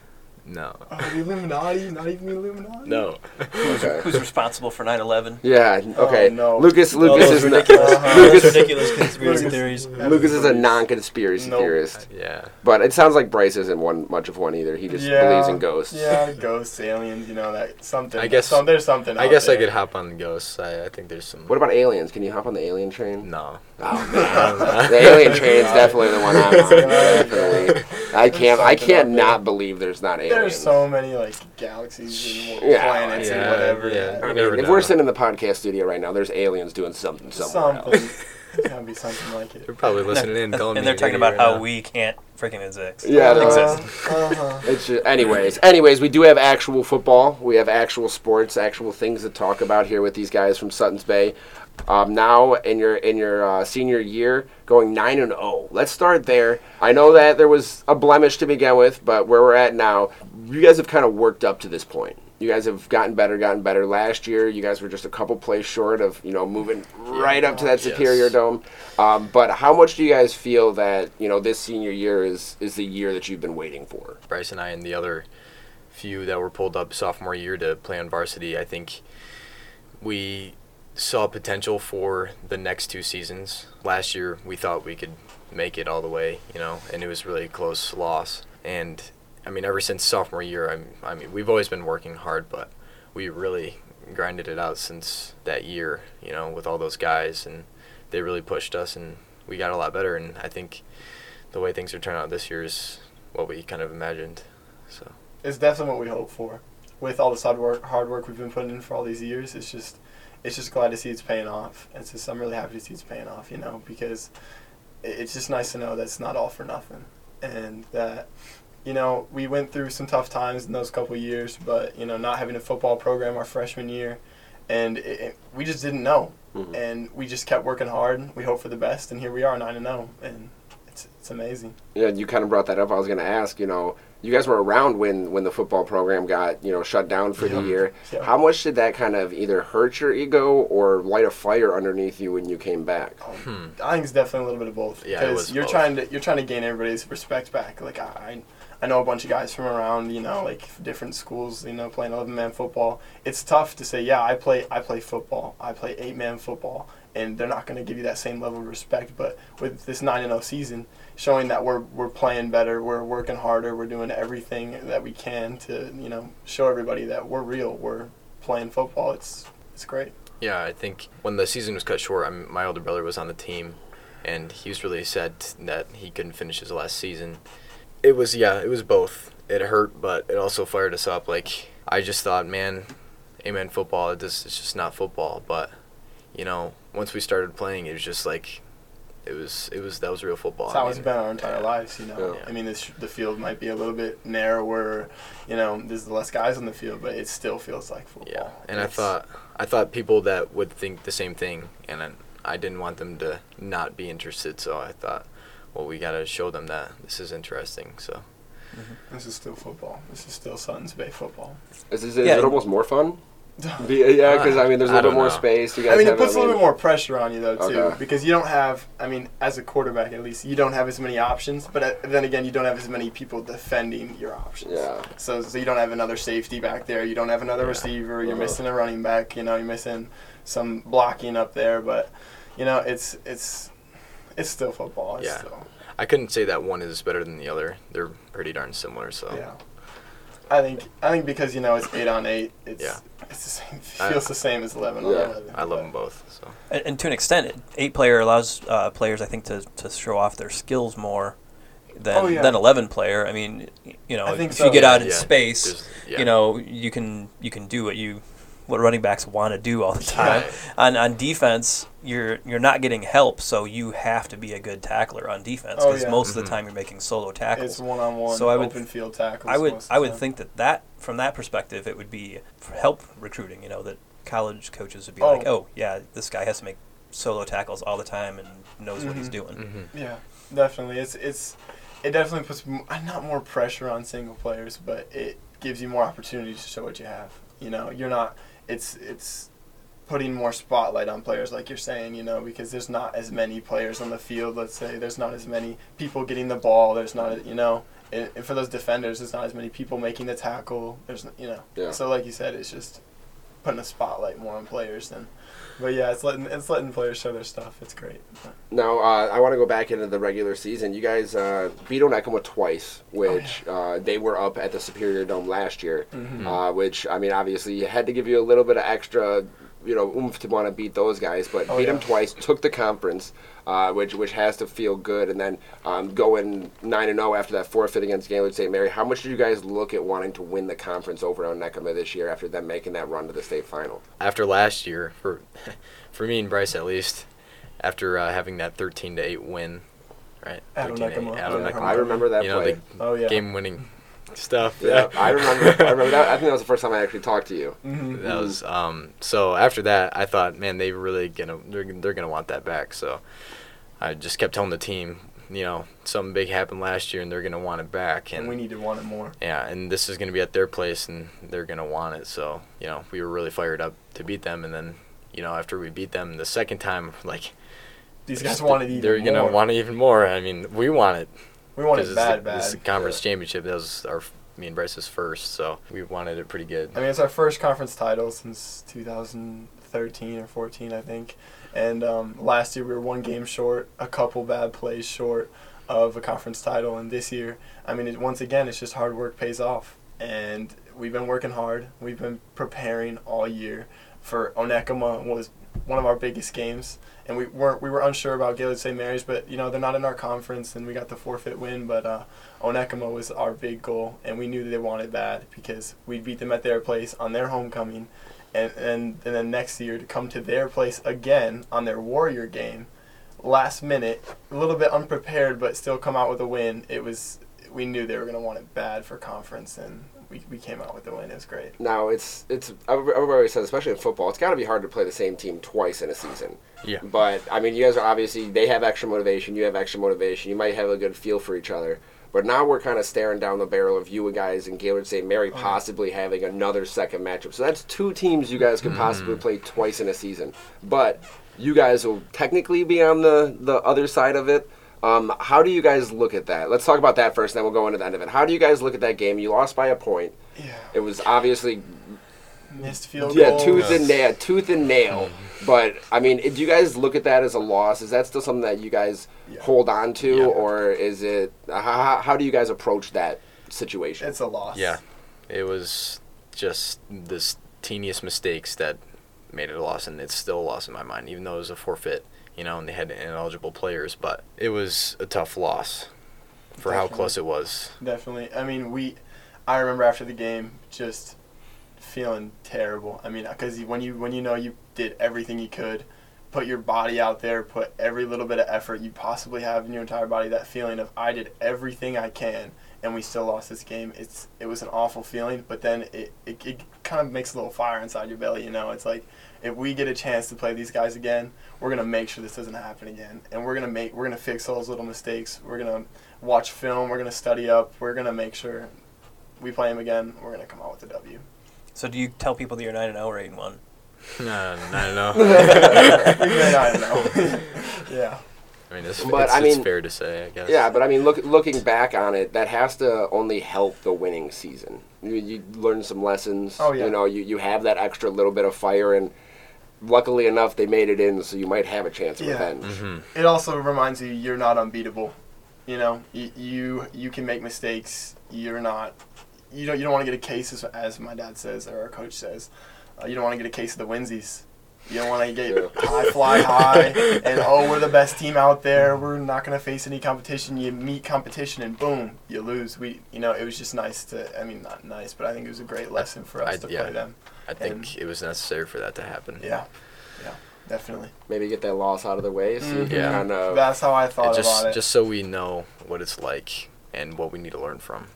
No, Oh, the Illuminati? Not even the Illuminati? no. Okay. Who's responsible for 9/11? Yeah. Okay. Oh, no. Lucas. Lucas those is not, ridiculous, Uh-huh. those Lucas. ridiculous conspiracy Lucas- theories. Lucas is a non-conspiracy Nope. theorist, Yeah, but it sounds like Bryce isn't one much of one either. He just Yeah. believes in ghosts. Yeah, ghosts, aliens, you know that something. I guess- some, there's something. I out guess I could hop on ghosts. I, I think there's some. What about aliens? Can you hop on the alien train? No. Oh man, the alien train is definitely the one I'm on. Definitely. I can't. I can't not believe there's not aliens. There's so many like galaxies and Yeah, planets and whatever. yeah. that- I mean, if know. we're sitting in the podcast studio right now, there's aliens doing something somewhere something. else. It's gotta be something like it. They're probably listening in, calling and me they're talking an about idiot how now. we can't freaking exist. Yeah, they're- exist. Uh-huh. It's just, anyways. Anyways, we do have actual football. We have actual sports, actual things to talk about here with these guys from Sutton's Bay. Um, now in your in your uh, senior year, going nine and zero. Let's start there. I know that there was a blemish to begin with, but where we're at now, you guys have kind of worked up to this point. You guys have gotten better, gotten better. Last year, you guys were just a couple plays short of you know moving right up to that Yes. Superior Dome. Um, but how much do you guys feel that you know this senior year is is the year that you've been waiting for? Bryce and I and the other few that were pulled up sophomore year to play on varsity, I think we saw potential for the next two seasons. Last year, we thought we could make it all the way, you know, and it was really a close loss. And I mean, ever since sophomore year, I'm, I mean, we've always been working hard, but we really grinded it out since that year, you know, with all those guys, and they really pushed us, and we got a lot better. And I think the way things are turning out this year is what we kind of imagined. So It's definitely what we hope for. With all this hard work, hard work we've been putting in for all these years, it's just, it's just glad to see it's paying off. It's just I'm really happy to see it's paying off. You know, because it's just nice to know that it's not all for nothing, and that, you know, we went through some tough times in those couple years, but you know, not having a football program our freshman year, and it, it, we just didn't know, Mhm. and we just kept working hard. And we hope for the best, and here we are, nine and zero, and it's it's amazing. Yeah, you kind of brought that up. I was going to ask, you know, you guys were around when when the football program got, you know, shut down for the year. Yeah. How much did that kind of either hurt your ego or light a fire underneath you when you came back? Hmm. I think it's definitely a little bit of both. Yeah, because you're both. trying to you're trying to gain everybody's respect back. Like I, I know a bunch of guys from around, you know, like different schools, you know, playing 11 man football. It's tough to say, yeah, I play I play football. I play eight man football, and they're not going to give you that same level of respect. But with this nine and 0 season, showing that we're we're playing better, we're working harder, we're doing everything that we can to you know show everybody that we're real. We're playing football. It's it's great. Yeah, I think when the season was cut short, I'm, my older brother was on the team, and he was really sad that he couldn't finish his last season. It was yeah, it was both. It hurt, but it also fired us up. Like I just thought, man, amen, football. It just, it's just not football. But you know, once we started playing, it was just like it was it was that was real football. That's how I it's mean, been our entire yeah. lives, you know. Yeah. I mean, this, the field might be a little bit narrower, you know. There's less guys on the field, but it still feels like football. Yeah, and I thought I thought people that would think the same thing, and I, I didn't want them to not be interested. So I thought, well, we gotta show them that this is interesting. So mm-hmm. this is still football. This is still Suns Bay football. Is, is, is Yeah, it almost more fun? Be- yeah, because I mean, there's a I little bit more know. space. You guys I mean, it puts a little bit more pressure on you though too, Okay. because you don't have. I mean, as a quarterback at least, you don't have as many options. But uh, then again, you don't have as many people defending your options. Yeah. So, so you don't have another safety back there. You don't have another Yeah. receiver. You're Uh-huh. missing a running back. You know, you're missing some blocking up there. But you know, it's it's it's still football. It's Yeah. Still, I couldn't say that one is better than the other. They're pretty darn similar. So yeah. I think I think because you know it's eight on eight. It's Yeah. It's the same. I- Feels the same as eleven on Yeah. eleven. I love them both. So And, and to an extent, eight player allows uh, players, I think, to, to show off their skills more than Oh, yeah. than eleven player. I mean, you know, I think if so. you get Yeah, out in yeah. space, yeah. you know, you can you can do what you what running backs want to do all the time. Right. On on defense, you're you're not getting help, so you have to be a good tackler on defense Oh, because yeah. most of Mhm. the time you're making solo tackles. It's one on one. So I would- open field tackles. I would I would time. think that that from that perspective it would be for help recruiting. You know that college coaches would be Oh. like, oh yeah, this guy has to make solo tackles all the time and knows what he's Mhm. doing. hmm Yeah, definitely. It's it's it definitely puts m- uh, not more pressure on single players, but it gives you more opportunities to show what you have. You know, you're not. It's it's putting more spotlight on players, like you're saying. You know, because there's not as many players on the field. Let's say there's not as many people getting the ball. There's not. You know. And and for those defenders, there's not as many people making the tackle. There's, you know, Yeah. so like you said, it's just putting a spotlight more on players than. But yeah, it's letting it's letting players show their stuff. It's great. Now, uh, I want to go back into the regular season. You guys uh, beat Onekama twice, which uh, they were up at the Superior Dome last year. Mhm. Uh, which I mean, obviously, you had to give you a little bit of extra, you know, oomph to want to beat those guys. But Oh, beat yeah. them twice, took the conference, uh, which which has to feel good. And then um, going nine and zero after that forfeit against Gaylord St. Mary. How much did you guys look at wanting to win the conference over on Onekama this year after them making that run to the state final? after last year, for for me and Bryce at least, after uh, having that thirteen to eight win, right? At 13 to eight, Onekama. at Yeah. Onekama. I remember that you know, play. the Oh yeah. game-winning stuff. Yeah, I remember. I remember that. I think that was the first time I actually talked to you. Mhm. That was um. So after that, I thought, man, they really gonna they're, they're gonna want that back. So I just kept telling the team, you know, something big happened last year, and they're gonna want it back. and And we need to want it more. yeah, and this is gonna be at their place, and they're gonna want it. So you know, we were really fired up to beat them, and then you know, after we beat them the second time, like These guys wanted even they're gonna want it even more. I mean, we want it. We want 'cause it bad, bad. This is the conference championship. That was our me and Bryce's first, so we wanted it pretty good. I mean, it's our first conference title since 2013 or 14, I think. And um, last year we were one game short, a couple bad plays short of a conference title. And this year, I mean, it, once again, it's just hard work pays off. And we've been working hard. We've been preparing all year for Onekama was one of our biggest games. And we weren't we were unsure about Gaylord St. Mary's, but you know they're not in our conference, and we got the forfeit win. But uh, was our big goal, and we knew they wanted that because we beat them at their place on their homecoming, and, and and then next year to come to their place again on their Warrior game, last minute, a little bit unprepared, but still come out with a win. It was we knew they were gonna want it bad for conference, and we, we came out with the win. It was great. Now it's it's everybody says, especially in football, it's got to be hard to play the same team twice in a season. Yeah. But I mean, you guys are obviously they have extra motivation. You have extra motivation. You might have a good feel for each other. But now we're kind of staring down the barrel of you guys and Gaylord St. Mary Oh. possibly having another second matchup. So that's two teams you guys could mm. possibly play twice in a season. But you guys will technically be on the the other side of it. Um, how do you guys look at that? Let's talk about that first, and then we'll go into the end of it. How do you guys look at that game? You lost by a point. Yeah. It was obviously Missed field yeah, goals. tooth and nail, tooth and nail. But I mean, do you guys look at that as a loss? Is that still something that you guys Yeah. hold on to, Yeah. or is it? How, how do you guys approach that situation? It's a loss. Yeah, it was just the teeniest mistakes that made it a loss, and it's still a loss in my mind, even though it was a forfeit. You know, and they had ineligible players, but it was a tough loss for how close it was. Definitely. I mean, we. I remember after the game just feeling terrible. I mean, because when you when you know you did everything you could, put your body out there, put every little bit of effort you possibly have in your entire body. That feeling of I did everything I can, and we still lost this game. It's it was an awful feeling. But then it it, it kind of makes a little fire inside your belly. You know, it's like if we get a chance to play these guys again, we're gonna make sure this doesn't happen again, and we're gonna make we're gonna fix all those little mistakes. We're gonna watch film. We're gonna study up. We're gonna make sure we play them again. We're gonna come out with a W. So do you tell people that you're nine and zero or eight and one? Uh, I don't know. we may yeah. I mean, it's, But, it's, I it's fair to say, I guess. Yeah, but I mean, look, looking back on it, that has to only help the winning season. You, you learn some lessons. Oh, yeah. You know, you, you have that extra little bit of fire, and luckily enough, they made it in, so you might have a chance of Yeah. revenge. hmm It also reminds you you're not unbeatable. You know, you you, you can make mistakes. You're not. You don't. You don't want to get a case as, as my dad says or our coach says. Uh, you don't want to get a case of the Winsies. You don't want to get Yeah. high fly high and oh we're the best team out there. We're not gonna face any competition. You meet competition and boom you lose. We you know it was just nice to. I mean not nice, but I think it was a great lesson for us I- to yeah. play them. I think And- it was necessary for that to happen. Yeah, yeah, definitely. Maybe get that loss out of the way, so you Mhm. Yeah. kind of. That's how I thought And just about it. just so we know what it's like and what we need to learn from.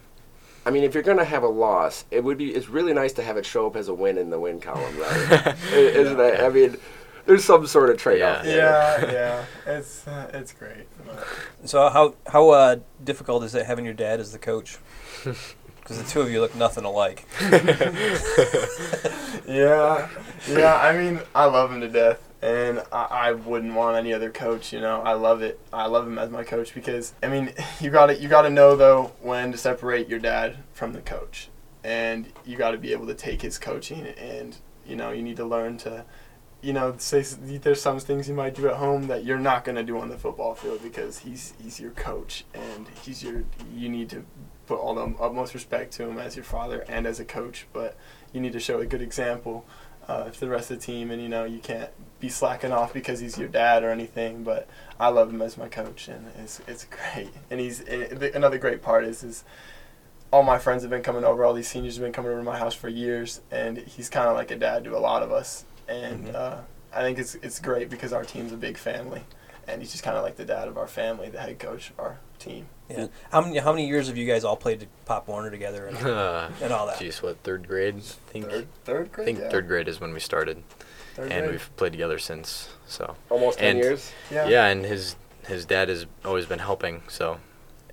I mean, if you're gonna have a loss, it would be. It's really nice to have it show up as a win in the win column, right? Isn't it? I mean, there's some sort of trade-off. Yeah. yeah, yeah, it's uh, it's great. But- So how how uh, difficult is it having your dad as the coach? Because the two of you look nothing alike. yeah, yeah. I mean, I love him to death, and I, I wouldn't want any other coach. You know, I love it. I love him as my coach because I mean, you got to you got to know though when to separate your dad from the coach, and you got to be able to take his coaching, and you know, you need to learn to. You know, say there's some things you might do at home that you're not gonna do on the football field because he's he's your coach and he's your. You need to put all the utmost respect to him as your father and as a coach, but you need to show a good example uh, to the rest of the team, and you know you can't be slacking off because he's your dad or anything. But I love him as my coach, and it's it's great. And he's and the- another great part is is all my friends have been coming over. All these seniors have been coming over to my house for years, and he's kind of like a dad to a lot of us. And Mhm. uh, I think it's it's great because our team's a big family, and he's just kind of like the dad of our family, the head coach of our team. Yeah. How many how many years have you guys all played Pop Warner together and, Uh, and all that? Jeez, what third grade? I think Third third I think yeah. third grade is when we started, Third and grade. we've played together since. So Almost ten And- years. yeah. yeah. and his his dad has always been helping, so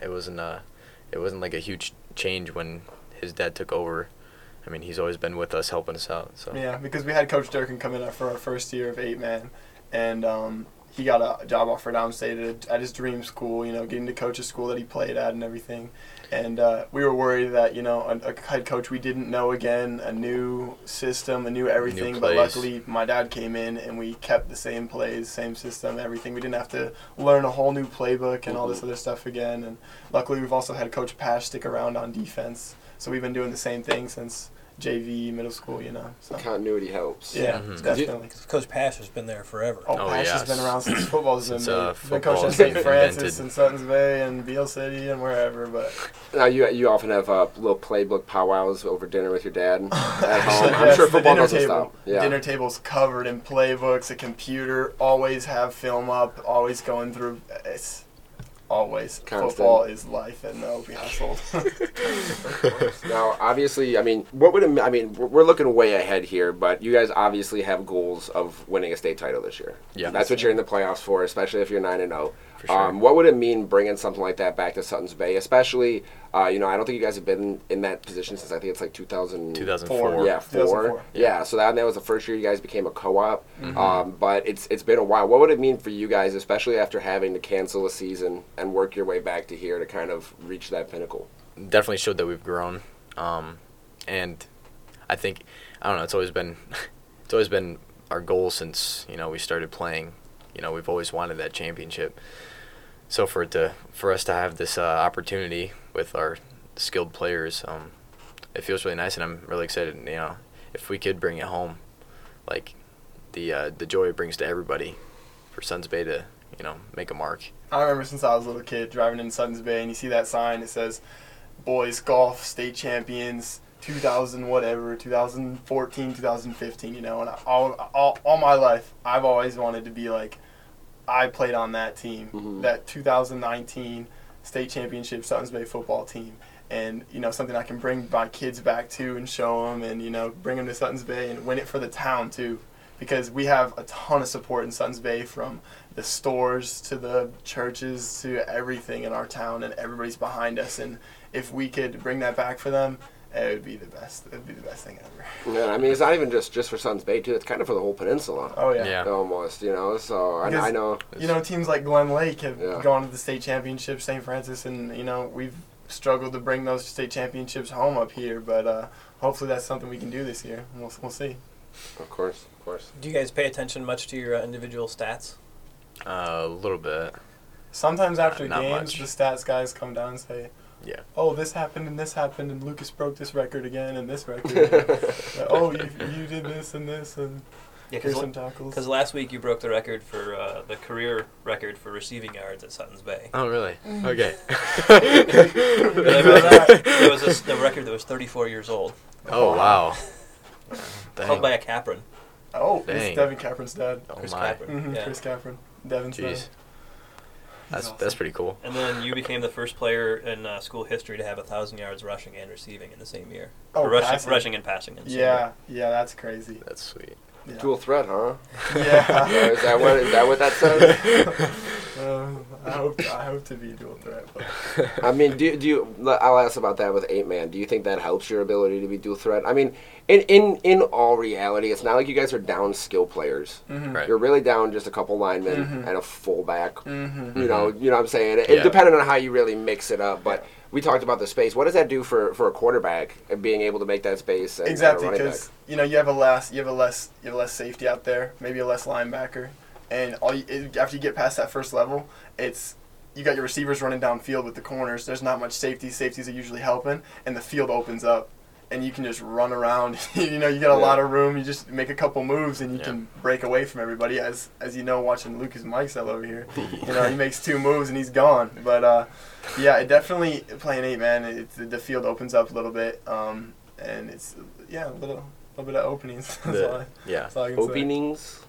it wasn't uh it wasn't like a huge change when his dad took over. I mean, he's always been with us, helping us out. So Yeah, because we had Coach Durkin come in for our first year of eight man, and um, he got a job offer downstate at, at his dream school. You know, getting to coach a school that he played at and everything. And uh, we were worried that you know a, a head coach we didn't know again, a new system, a new everything. but luckily, my dad came in and we kept the same plays, same system, everything. We didn't have to learn a whole new playbook and all this other stuff again. And luckily, we've also had Coach Pash stick around on defense, so we've been doing the same thing since JV, middle school. You know, so. Continuity helps. Yeah, Mhm. definitely. Coach Pash has been there forever. Oh, Oh, Pash has been around since football's been Since, made. uh, been coached at St. Francis and Sutton's Bay and Beale City and wherever, but Now you you often have uh, little playbook powwows over dinner with your dad at home. Actually, I'm yes, sure the football dinner doesn't table. stop. Yeah. Dinner table's covered in playbooks, a computer, always have film up, always going through. It's always Constant. football is life in the Opie household. Now, obviously, I mean, what would it, I mean? we're- We're looking way ahead here, but you guys obviously have goals of winning a state title this year. Yeah. that's what you're in the playoffs for, especially if you're nine and zero. For sure. Um, what would it mean bringing something like that back to Sutton's Bay? Especially, uh, you know, I don't think you guys have been in that position since I think it's like 2000. 2004. Yeah, four. 2004. Yeah, so that, that was the first year you guys became a co-op. Mm-hmm. Um, but it's it's been a while. What would it mean for you guys, especially after having to cancel a season and work your way back to here to kind of reach that pinnacle? definitely showed that we've grown. Um, and I think I don't know. It's always been it's always been our goal since you know we started playing. You know, we've always wanted that championship. So for it to for us to have this uh, opportunity with our skilled players, um, it feels really nice, and I'm really excited. You know, if we could bring it home, like the uh, the joy it brings to everybody for Suns Bay to you know make a mark. I remember since I was a little kid driving in Suns Bay and you see that sign. It says, "Boys Golf State Champions 2000 whatever 2014 2015." You know, and all, all all my life I've always wanted to be like, I played on that team, Mhm. that 2019 state championship Suttons Bay football team. And you know something I can bring my kids back to and show them, and you know bring them to Suttons Bay and win it for the town too, because we have a ton of support in Suttons Bay from the stores to the churches to everything in our town, and everybody's behind us. And if we could bring that back for them, it would be the best. It would be the best thing ever. Yeah, I mean, it's not even just just for Suns Bay too. It's kind of for the whole peninsula, Oh yeah. Yeah. almost. You know, so I, I know. You know, teams like Glen Lake have Yeah. gone to the state championship, St. Francis, and you know we've struggled to bring those state championships home up here. But uh, hopefully that's something we can do this year. We'll we'll see. Of course, of course. Do you guys pay attention much to your uh, individual stats? Uh, a little bit. Sometimes after Not games, much. the stats guys come down and say, Yeah. "Oh, this happened and this happened, and Lucas broke this record again and this record." Uh, oh, you, you did this and this, and Yeah, here's some tackles. because last week you broke the record for uh, the career record for receiving yards at Suttons Bay. Oh really? Mm. Okay. It was, it was a s- the record that was 34 years old, oh wow. Dang. held by a Capron. Oh, Dang. it's Devin Capron's dad. oh Chris my. Capron. hmm Yeah. Chris Capron, Devin's dad. Jeez. That's awesome. that's pretty cool. And then you became the first player in uh, school history to have a thousand yards rushing and receiving in the same year. Oh, rushing, rushing and passing. In the same Yeah, yeah, that's crazy. That's sweet. Yeah. Dual threat, huh? Yeah. is that what is that what that says? Um, I hope I hope to be dual threat. But I mean, do do you? I'll ask about that with eight man. Do you think that helps your ability to be dual threat? I mean, in in in all reality, it's not like you guys are down skill players. Mhm. Right. You're really down just a couple linemen Mhm. and a fullback. Mhm. You know, you know what I'm saying. It, Yeah. depending on how you really mix it up, but. We talked about the space. What does that do for, for a quarterback and being able to make that space? And, Exactly, because you know you have a less you have a less you have less safety out there, maybe a less linebacker, and all you, after you get past that first level, it's you got your receivers running downfield with the corners. There's not much safety. Safeties are usually helping, and the field opens up, and you can just run around. you know, you got a Yeah. lot of room. You just make a couple moves, and you Yeah. can break away from everybody. As as you know, watching Lucas Mikesell over here, you know he makes two moves and he's gone. But uh, yeah, it definitely playing eight man. It, the field opens up a little bit, um, and it's yeah a little little bit of openings. That's, The- all, I, yeah. that's all can say.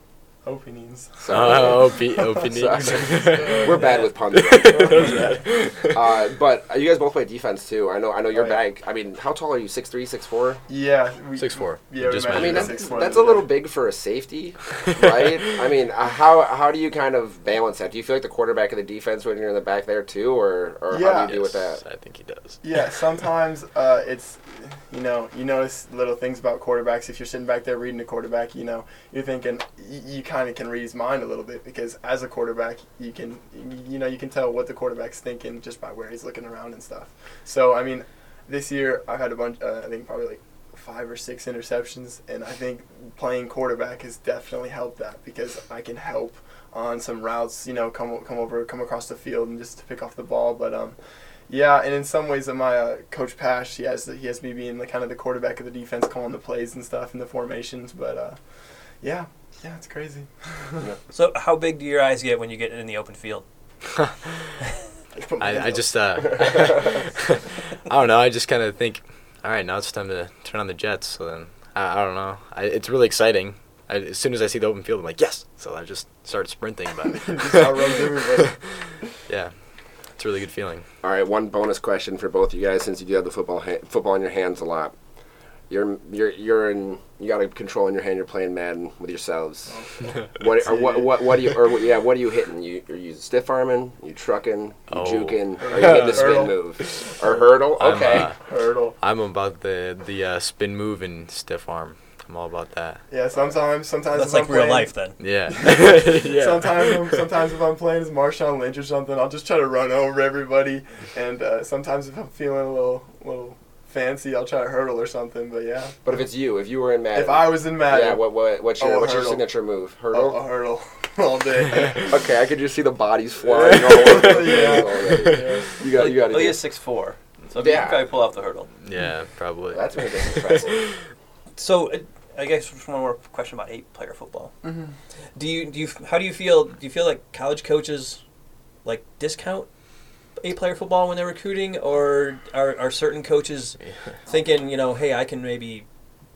Openings. Openings. Oh, ope- openings. Sorry. We're bad with puns. uh, but uh, you guys both play defense too. I know. I know you're Oh, yeah. back. I mean, how tall are you? Six three, six four. Yeah. We, Six four. Yeah, we Just I mean, that's, six four that's a other little big for a safety, right? I mean, uh, how how do you kind of balance that? Do you feel like the quarterback of the defense when you're in the back there too, or or how do you deal with that? I think he does. Yeah, sometimes uh, it's, you know, you notice little things about quarterbacks. If you're sitting back there reading the quarterback, you know, you're thinking you kind of can read his mind a little bit because as a quarterback, you can, you know, you can tell what the quarterback's thinking just by where he's looking around and stuff. So I mean, this year I've had a bunch. Uh, I think probably like five or six interceptions, and I think playing quarterback has definitely helped that because I can help on some routes. You know, come come over, come across the field, and just to pick off the ball. But um, yeah, and in some ways, of my uh, coach Pash, he has he has me being the kind of the quarterback of the defense, calling the plays and stuff and the formations. But uh, yeah, yeah, it's crazy. So, how big do your eyes get when you get in the open field? Just put my hands I, I just uh, I don't know. I just kind of think, all right, now it's time to turn on the Jets. So then I, I don't know. I, it's really exciting. I, as soon as I see the open field, I'm like, yes. So I just start sprinting. But Just yeah, it's a really good feeling. All right, one bonus question for both you guys since you do have the football ha- football in your hands a lot. You're you're you're in you got a control in your hand. You're playing Madden with yourselves. What or what what what do you or yeah what are you hitting? You are you stiff arming? You trucking? You Oh. juking? Are you hitting the spin move or hurdle? I'm, Okay. uh, Hurdle. I'm about the the uh, spin move and stiff arm. I'm all about that. Yeah, sometimes sometimes That's if like I'm real playing, life then. Yeah. Sometimes, sometimes if I'm playing as Marshawn Lynch or something, I'll just try to run over everybody. And uh, sometimes if I'm feeling a little, little fancy, I'll try to hurdle or something. But yeah, But if it's you, if you were in Madden, if I was in Madden, yeah, what what what's your Oh, what's your signature move? oh, Hurdle. a hurdle all day. Okay, I could just see the bodies flying all over. Yeah. Already. You got you got to Oh, do. he's six four, so Yeah. you can probably pull off the hurdle. yeah, probably. That's really impressive. So, uh, I guess just one more question about eight player football. Mm-hmm. Do you do you how do you feel? Do you feel like college coaches like discount eight player football when they're recruiting, or are are certain coaches thinking, you know, hey, I can maybe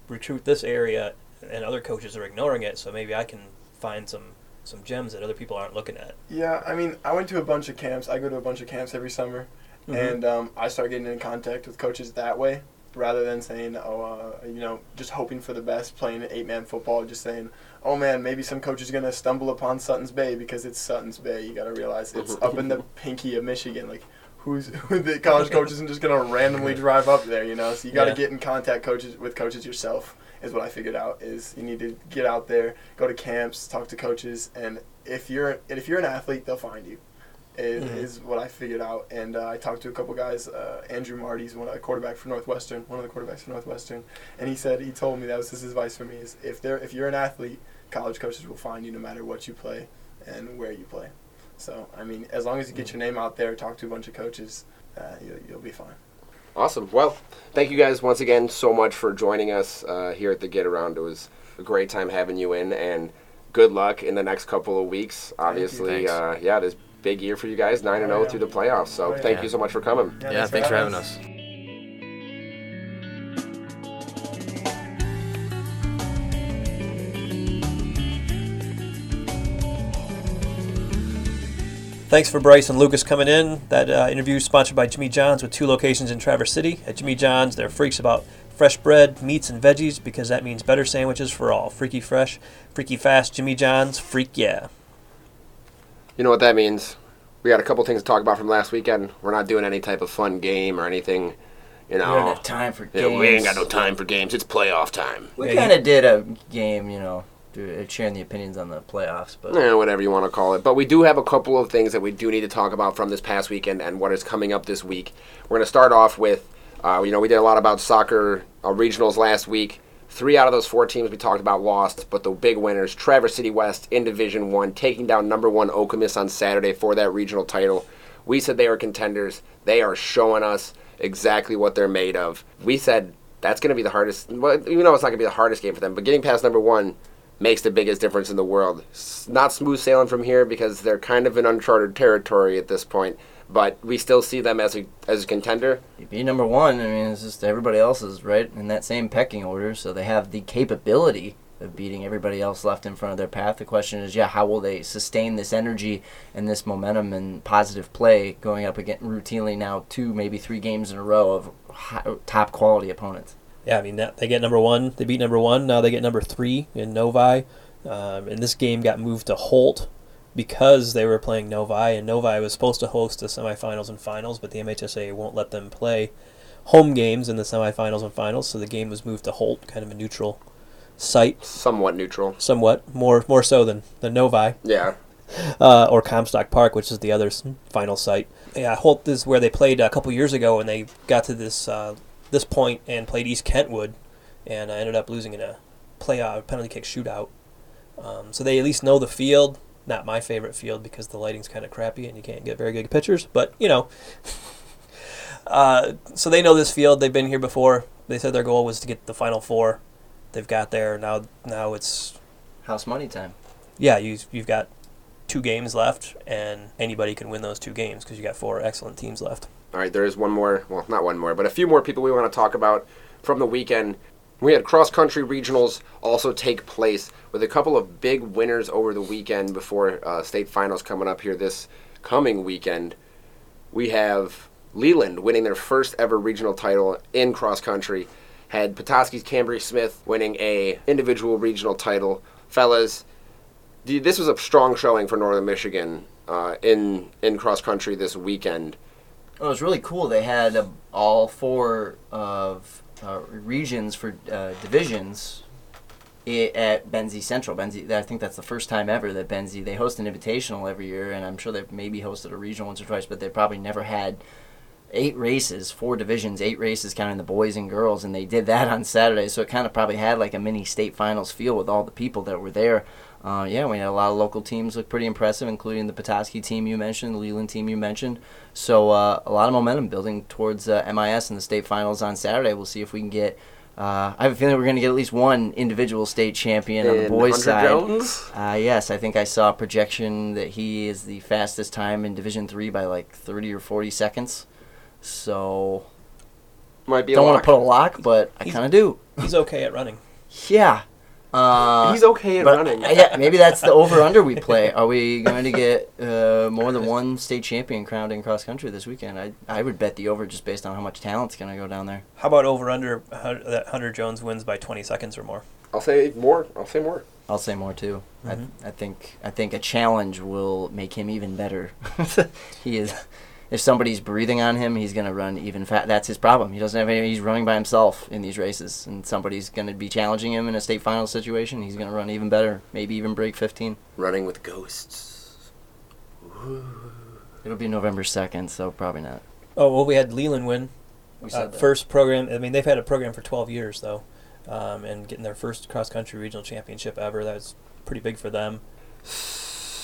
recruit this area, and other coaches are ignoring it, so maybe I can find some some gems that other people aren't looking at. Yeah, I mean, I went to a bunch of camps. I go to a bunch of camps every summer, Mhm. and um, I started getting in contact with coaches that way, rather than saying, "Oh, uh, you know, just hoping for the best, playing eight man football." Just saying, "Oh man, maybe some coach is gonna stumble upon Suttons Bay because it's Suttons Bay." You gotta realize it's up in the pinky of Michigan. Like, who's the college coach isn't just gonna randomly drive up there, you know? So you gotta Yeah. get in contact coaches with coaches yourself. Is what I figured out. Is you need to get out there, go to camps, talk to coaches, and if you're and if you're an athlete, they'll find you. Is, Mhm. is what I figured out, and uh, I talked to a couple guys. Uh, Andrew Marty's one a quarterback for Northwestern, one of the quarterbacks for Northwestern, and he said he told me that was his advice for me is if they're if you're an athlete, college coaches will find you no matter what you play and where you play. So I mean, as long as you get your name out there, talk to a bunch of coaches, uh, you'll, you'll be fine. Awesome. Well, thank you guys once again so much for joining us uh, here at the Get Around. It was a great time having you in, and good luck in the next couple of weeks. Obviously, Thanks. uh, yeah, this big year for you guys, nine and Oh, zero yeah. through the playoffs. So Oh, yeah. thank you so much for coming. Yeah, thanks for having us. Thanks for Bryce and Lucas coming in. That uh, interview is sponsored by Jimmy John's with two locations in Traverse City. At Jimmy John's, they're freaks about fresh bread, meats, and veggies because that means better sandwiches for all. Freaky fresh, freaky fast. Jimmy John's, freak yeah. You know what that means? We got a couple things to talk about from last weekend. We're not doing any type of fun game or anything. You We don't know, have time for Yeah, games. we ain't got no time for games. It's playoff time. We Yeah, kind of did a game, you know, uh, sharing the opinions on the playoffs, but Eh, whatever you want to call it. But we do have a couple of things that we do need to talk about from this past weekend and what is coming up this week. We're going to start off with, uh, you know, we did a lot about soccer uh, regionals last week. Three out of those four teams we talked about lost, but the big winners, Traverse City West in Division One, taking down number one Okemos on Saturday for that regional title. We said they were contenders. They are showing us exactly what they're made of. We said that's going to be the hardest. Well, even though it's not going to be the hardest game for them, but getting past number one makes the biggest difference in the world. S- Not smooth sailing from here because they're kind of in uncharted territory at this point, but we still see them as a as a contender. you be number one. I mean, it's just everybody else is right in that same pecking order, so they have the capability of beating everybody else left in front of their path. The question is, yeah, how will they sustain this energy and this momentum and positive play going up against routinely now two, maybe three games in a row of high, top quality opponents? Yeah, I mean, that, they get number one. They beat number one. Now they get number three in Novi. Um, and this game got moved to Holt because they were playing Novi. And Novi was supposed to host the semifinals and finals, but the MHSA won't let them play home games in the semifinals and finals. So the game was moved to Holt, kind of a neutral site, Somewhat neutral. somewhat more more so than than Novi Yeah. uh, or Comstock Park, which is the other final site. Yeah, Holt is where they played a couple years ago, and they got to this uh, this point and played East Kentwood, and uh, ended up losing in a playoff penalty kick shootout. Um, so they at least know the field. Not my favorite field because the lighting's kind of crappy and you can't get very good pictures. But you know, uh, so they know this field. They've been here before. They said their goal was to get the final four. They've got there now. Now it's House money time. yeah, you you've got two games left, and anybody can win those two games because you got four excellent teams left. All right, there is one more, well, not one more, but a few more people we want to talk about from the weekend. We had cross country regionals also take place with a couple of big winners over the weekend before uh, state finals coming up here this coming weekend. We have Leland winning their first ever regional title in cross country. Had Petoskey's Cambrie Smith winning a individual regional title. Fellas, this was a strong showing for Northern Michigan uh, in in cross country this weekend. It was really cool. They had uh, all four of uh, regions for uh, divisions at Benzie Central. Benzie, I think that's the first time ever that Benzie they host an invitational every year, and I'm sure they've maybe hosted a regional once or twice, but they probably never had eight races, four divisions, eight races counting the boys and girls, and they did that on Saturday. So it kind of probably had like a mini state finals feel with all the people that were there. Uh, yeah, we had a lot of local teams look pretty impressive, including the Petoskey team you mentioned, the Leland team you mentioned. So uh, a lot of momentum building towards uh, MIS and the state finals on Saturday. We'll see if we can get Uh, I have a feeling we're going to get at least one individual state champion on the boys' Hunter side. Jones? Uh, yes, I think I saw a projection that he is the fastest time in Division Three by like 30 or 40 seconds. So Might be don't want to put a lock, but I kind of do. He's okay at running. Yeah. Uh, He's okay at but, running. yeah, maybe that's the over under we play. Are we going to get uh, more than one state champion crowned in cross country this weekend? I I would bet the over just based on how much talent's going to go down there. How about over under uh, that Hunter Jones wins by 20 seconds or more? I'll say more. I'll say more. I'll say more too. Mhm. I, I think I think a challenge will make him even better. he is. If somebody's breathing on him, he's gonna run even fast. That's his problem. He doesn't have any. He's running by himself in these races, and somebody's gonna be challenging him in a state final situation. He's gonna run even better. Maybe even break 15. Running with ghosts. It'll be November 2nd, so probably not. Oh, well, we had Leland win. We Uh, said that. first program. I mean, they've had a program for 12 years, though. Um, and getting their first cross country regional championship ever. That's pretty big for them.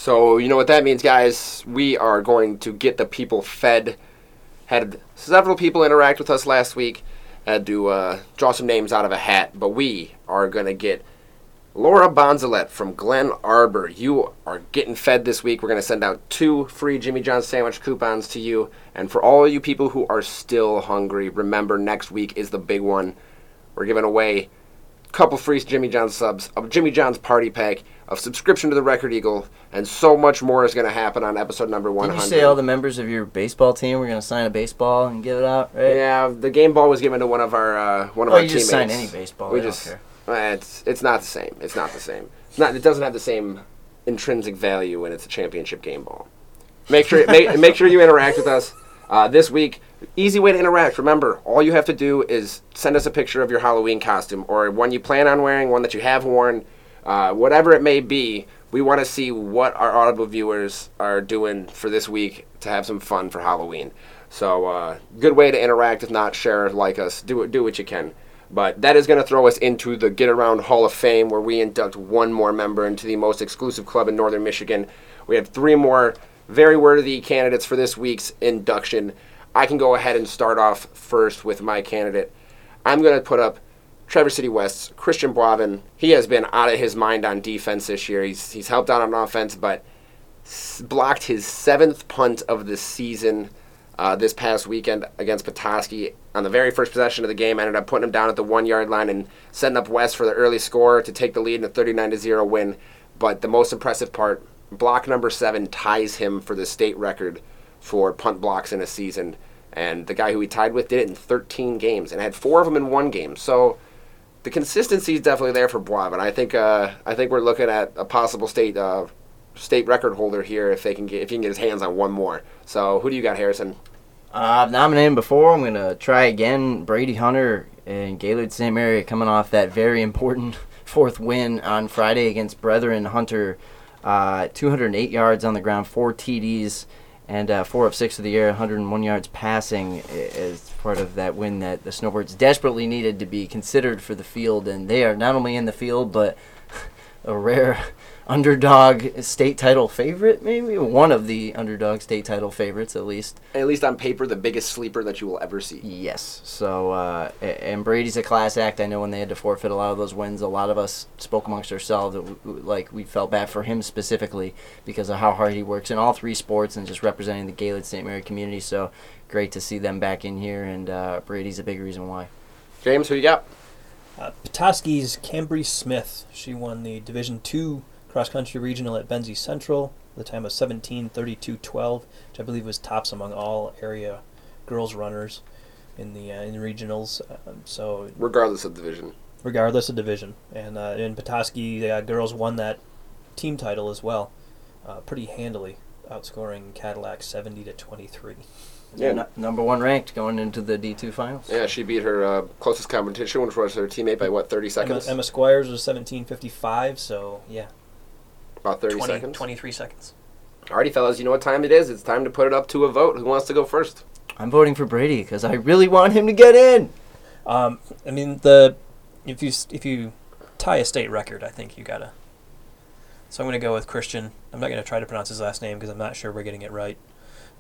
So you know what that means, guys. We are going to get the people fed. Had several people interact with us last week. Had to uh, draw some names out of a hat, but we are going to get Laura Bonzalet from Glen Arbor. You are getting fed this week. We're going to send out two free Jimmy John's sandwich coupons to you. And for all you people who are still hungry, remember next week is the big one. We're giving away couple free Jimmy John's subs, a Jimmy John's party pack, a subscription to the Record Eagle, and so much more is going to happen on episode number Didn't 100. you say all the members of your baseball team were gonna sign a baseball and give it out? Right? yeah, the game ball was given to one of our uh, one of Oh, our you teammates. just sign any baseball. We just uh, it's it's not the same. It's not the same. It's not. It doesn't have the same intrinsic value when it's a championship game ball. Make sure make, make sure you interact with us uh, this week. Easy way to interact. Remember, all you have to do is send us a picture of your Halloween costume or one you plan on wearing, one that you have worn, uh, whatever it may be. We want to see what our audible viewers are doing for this week to have some fun for Halloween. So, uh, good way to interact. If not, share, like us, do do what you can. But that is going to throw us into the Get Around Hall of Fame, where we induct one more member into the most exclusive club in Northern Michigan. We have three more very worthy candidates for this week's induction. I can go ahead and start off first with my candidate. I'm going to put up Traverse City West's Christian Boivin. He has been out of his mind on defense this year. He's, he's helped out on offense, but s- blocked his seventh punt of the season uh, this past weekend against Petoskey. On the very first possession of the game, ended up putting him down at the one yard line and setting up West for the early score to take the lead in a 39 0 win. But the most impressive part, block number seven ties him for the state record for punt blocks in a season. And the guy who he tied with did it in 13 games and had four of them in one game. So the consistency is definitely there for Boivin. I think uh, I think we're looking at a possible state uh, state record holder here if they can get if he can get his hands on one more. So who do you got, Harrison? Uh, I've nominated him before. I'm gonna try again. Brady Hunter and Gaylord St. Mary coming off that very important fourth win on Friday against Brethren Hunter. Uh, 208 yards on the ground, four TDs, and uh, four of six of the air, 101 yards passing as part of that win that the Snowbirds desperately needed to be considered for the field. And they are not only in the field, but a rare underdog state title favorite, maybe one of the underdog state title favorites at least. At least on paper, the biggest sleeper that you will ever see. Yes. So, uh, and Brady's a class act. I know when they had to forfeit a lot of those wins, a lot of us spoke amongst ourselves that w- w- like we felt bad for him specifically because of how hard he works in all three sports and just representing the Gaylord St. Mary community. So, great to see them back in here, and uh, Brady's a big reason why. James, who you got? Uh, Petoskey's Cambry Smith. She won the Division Two cross country regional at Benzie Central. The time of 17:32.12, which I believe was tops among all area girls runners in the uh, in the regionals. Um, so Regardless of division. regardless of division, and uh, in Petoskey, the uh, girls won that team title as well, uh, pretty handily, outscoring Cadillac 70 to 23. Yeah. Nu- number one ranked going into the D2 finals. Yeah, she beat her uh, closest competition, which was her teammate by what, 30 Emma, seconds? Emma Squires was 17:55, so yeah. About 30 20, seconds. 23 seconds. Alrighty, fellas, you know what time it is? It's time to put it up to a vote. Who wants to go first? I'm voting for Brady because I really want him to get in. Um, I mean the if you if you tie a state record, I think you gotta. So I'm gonna go with Christian. I'm not gonna try to pronounce his last name because I'm not sure we're getting it right.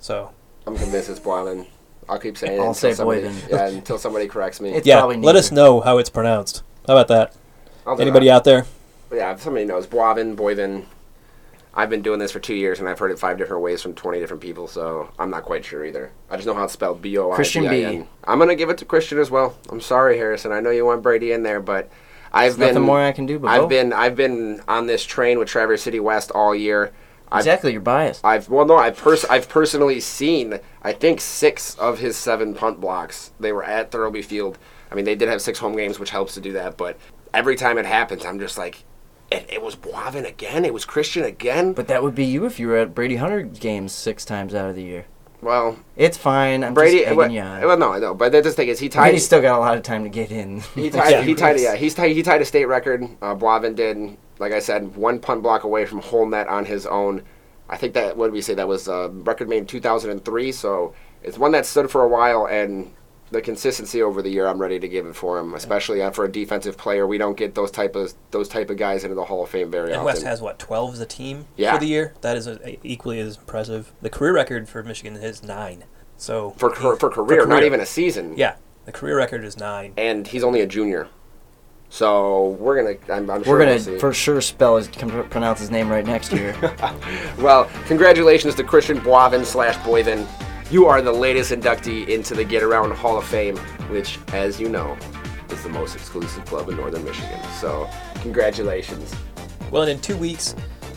So I'm convinced it's Boylan. I'll keep saying it. I'll until say somebody, Boyden. Yeah, until somebody corrects me. It's yeah, probably let us know how it's pronounced. How about that? Anybody that. out there? Yeah, if somebody knows Boivin, Boyvin. I've been doing this for two years and I've heard it five different ways from 20 different people, so I'm not quite sure either. I just know how it's spelled B O I V I N. Christian B. I'm going to give it to Christian as well. I'm sorry, Harrison. I know you want Brady in there, but I've There's been nothing more I can do but I've been I've been on this train with Traverse City West all year. I've, Exactly, you're biased. I've well no I've pers- I've personally seen I think six of his seven punt blocks. They were at Thirlby Field. I mean they did have six home games, which helps to do that. But every time it happens, I'm just like, it, it was Boivin again. It was Christian again. But that would be you if you were at Brady Hunter games six times out of the year. well, It's fine. I'm Brady. just Well, well, no, I know. But the thing is, he tied. Brady's still got a lot of time to get in. He tied. Yeah. He tied. Yeah, he's tied. He tied a state record. Uh, Boivin did. Like I said, one punt block away from whole net on his own. I think that what did we say that was uh, record made in 2003. So it's one that stood for a while, and the consistency over the year, I'm ready to give it for him, especially uh, for a defensive player. We don't get those type of those type of guys into the Hall of Fame very And often. West has what twelve as a team Yeah. for the year. That is a, equally as impressive. The career record for Michigan is nine. So for car- for career, not even a season. yeah, the career record is nine. and he's only a junior. So we're gonna. I'm, I'm sure We're gonna we'll see. for sure spell his pronounce his name right next year. Well, congratulations to Christian Boivin slash Boyvin. You are the latest inductee into the Get Around Hall of Fame, which, as you know, is the most exclusive club in Northern Michigan. So, congratulations. Well, and in two weeks,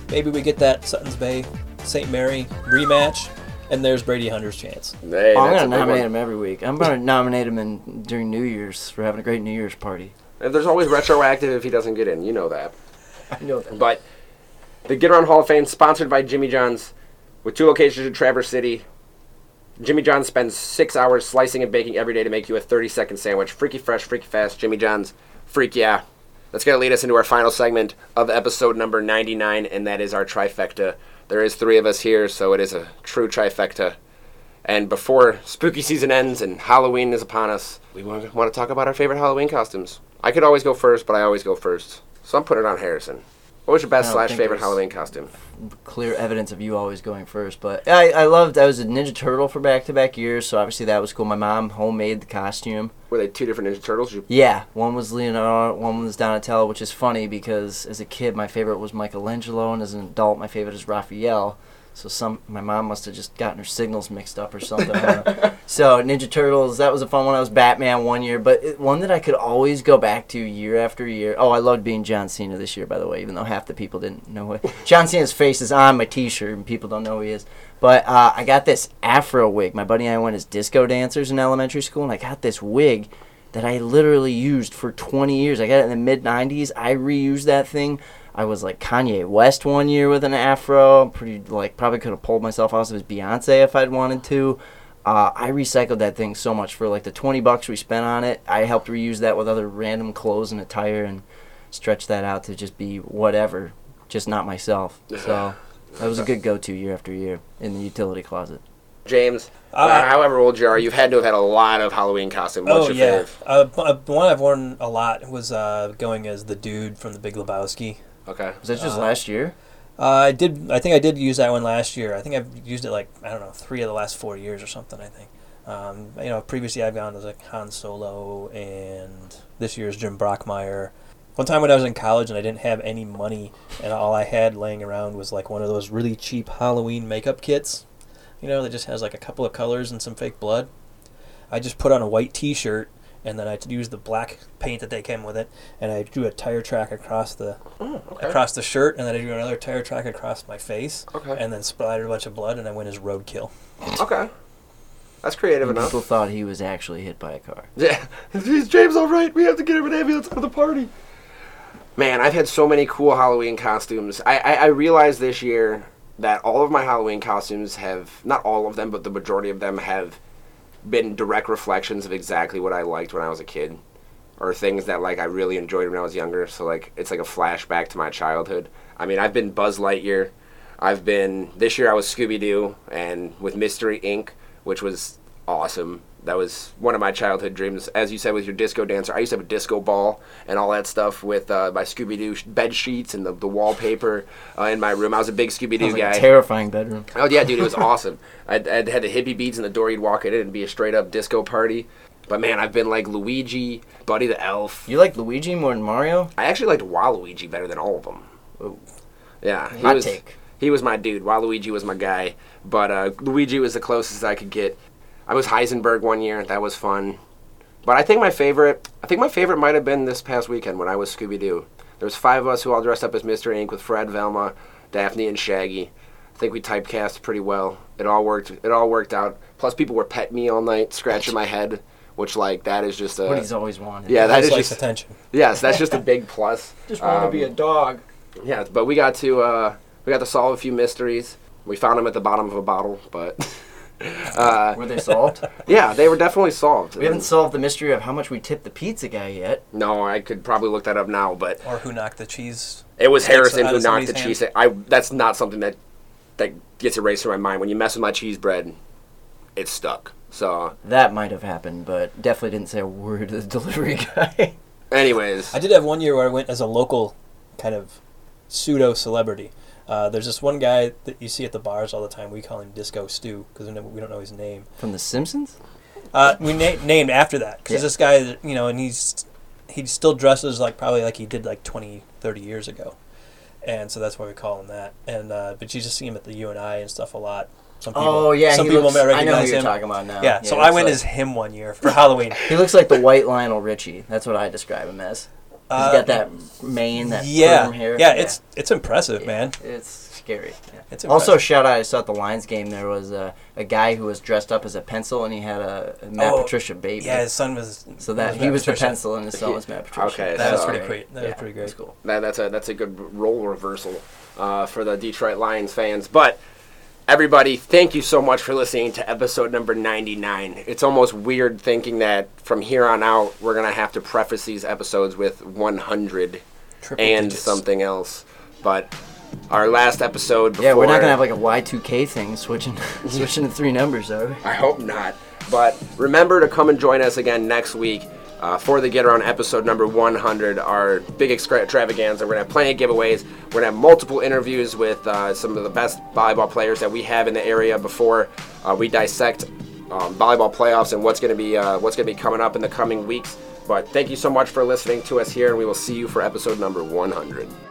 maybe we get that Suttons Bay St. Mary rematch, and there's Brady Hunter's chance. Hey, Oh, I'm gonna nominate one. him every week. I'm gonna nominate him in during New Year's for having a great New Year's party. And There's always retroactive if he doesn't get in. You know that. I know that. But the Get Around Hall of Fame, sponsored by Jimmy John's, with two locations in Traverse City. Jimmy John's spends six hours slicing and baking every day to make you a 30 second sandwich. Freaky fresh, freaky fast. Jimmy John's, freak yeah. That's going to lead us into our final segment of episode number 99, and that is our trifecta. There is three of us here, so it is a true trifecta. And before spooky season ends and Halloween is upon us, we want to, want to talk about our favorite Halloween costumes. I could always go first, but I always go first. So I'm putting it on Harrison. What was your best slash favorite Halloween costume? Clear evidence of you always going first, but I, I loved. I was a Ninja Turtle for back to back years, so obviously that was cool. My mom homemade the costume. Were they two different Ninja Turtles? You- Yeah, one was Leonardo, one was Donatello, which is funny because as a kid my favorite was Michelangelo, and as an adult my favorite is Raphael. So some my mom must have just gotten her signals mixed up or something. I don't know. so Ninja Turtles, that was a fun one. I was Batman one year, but it, one that I could always go back to year after year. Oh, I loved being John Cena this year, by the way, even though half the people didn't know it. John Cena's face is on my T-shirt, and people don't know who he is. But uh, I got this Afro wig. My buddy and I went as disco dancers in elementary school, and I got this wig that I literally used for 20 years. I got it in the mid 90s. I reused that thing. I was like Kanye West one year with an afro. Pretty like probably could have pulled myself off as Beyonce if I'd wanted to. Uh, I recycled that thing so much for like the 20 bucks we spent on it. I helped reuse that with other random clothes and attire and stretch that out to just be whatever, just not myself. So that was a good go-to year after year in the utility closet. James, Uh, uh, however old you are, you've had to have had a lot of Halloween costumes. What's oh yeah, uh, uh, the one I've worn a lot was uh, going as the dude from The Big Lebowski. Okay. Was that just Uh, last year? Uh, I did. I think I did use that one last year. I think I've used it like I don't know three of the last four years or something. I think. Um, you know, previously I've gone as like Han Solo, and this year's Jim Brockmire. One time when I was in college and I didn't have any money, and all I had laying around was like one of those really cheap Halloween makeup kits. You know, that just has like a couple of colors and some fake blood. I just put on a white T-shirt, and then I used the black paint that they came with it, and I drew a tire track across the Oh, okay. across the shirt, and then I drew another tire track across my face, Okay. and then splattered a bunch of blood, and I went as roadkill. Okay. That's creative And enough. people thought he was actually hit by a car. Yeah. Is James all right? We have to get him an ambulance for the party. Man, I've had so many cool Halloween costumes. I, I, I realized this year that all of my Halloween costumes have, not all of them, but the majority of them have been direct reflections of exactly what I liked when I was a kid. Or things that like I really enjoyed when I was younger. So like it's like a flashback to my childhood. I mean, I've been Buzz Lightyear. I've been this year I was Scooby Doo and with Mystery Inc., which was awesome. That was one of my childhood dreams. As you said, with your disco dancer, I used to have a disco ball and all that stuff with uh, my Scooby Doo bed sheets and the, the wallpaper uh, in my room. I was a big Scooby Doo like guy. a terrifying bedroom. Oh yeah, dude, it was awesome. I'd, I'd had the hippie beads in the door. You'd walk in and it'd be a straight up disco party. But man, I've been like Luigi, Buddy the Elf. You like Luigi more than Mario? I actually liked Waluigi better than all of them. Ooh. Yeah, he Hot was take. he was my dude. Waluigi was my guy, but uh, Luigi was the closest I could get. I was Heisenberg one year. That was fun. But I think my favorite, I think my favorite might have been this past weekend when I was Scooby Doo. There was five of us who all dressed up as Mystery Inc. with Fred, Velma, Daphne, and Shaggy. I think we typecast pretty well. It all worked. It all worked out. Plus, people were petting me all night, scratching my head, which like that is just a What he's always wanted. yeah, that Just is just attention. yes, that's just a big plus. Just want to be a dog. Yeah, but we got to uh, we got to solve a few mysteries. We found them at the bottom of a bottle, but uh, Were they solved? yeah, they were definitely solved. we haven't solved the mystery of how much we tipped the pizza guy yet. no, I could probably look that up now, but Or who knocked the cheese? it was Harrison who knocked the somebody's cheese. I that's not something that that gets erased from my mind. When you mess with my cheese bread, it's stuck. So, That might have happened, but definitely didn't say a word to the delivery guy. anyways, I did have one year where I went as a local kind of pseudo celebrity. Uh, there's this one guy that you see at the bars all the time. We call him Disco Stew because we don't know his name. From The Simpsons? Uh, we na- named after that because Yeah. this guy, you know, and he's he still dresses like probably like he did like 20, 30 years ago, and so that's why we call him that. And uh, but you just see him at the U and I and stuff a lot. Some people, Oh yeah, some people looks, may I know recognize who you're him. talking about now. Yeah, so I went like- as him one year for Halloween. He looks like the white Lionel Richie. That's what I describe him as. He's Uh, got that mane, that yeah, hair. yeah, it's it's impressive, man. It's scary. Yeah. It's Also, shout out! I saw at the Lions game. There was a, a guy who was dressed up as a pencil, and he had a, a Matt Oh, Patricia baby. Yeah, his son was So that was he Matt was the pencil, and his son was Matt Patricia. Okay, That was pretty great. That was pretty great. That's cool. that, that's a that's a good role reversal uh, for the Detroit Lions fans. But everybody, thank you so much for listening to episode number 99. It's almost weird thinking that from here on out we're gonna have to preface these episodes with 100 Triple and digits. something else. But our last episode, before, Yeah, we're not gonna have like a Y two K thing switching switching to three numbers, though. I hope not. But remember to come and join us again next week uh, for the Get Around episode number 100, our big extravaganza. We're going to have plenty of giveaways. We're going to have multiple interviews with uh, some of the best volleyball players that we have in the area before uh, we dissect um, volleyball playoffs and what's going to be uh, what's going to be coming up in the coming weeks. But thank you so much for listening to us here, and we will see you for episode number 100.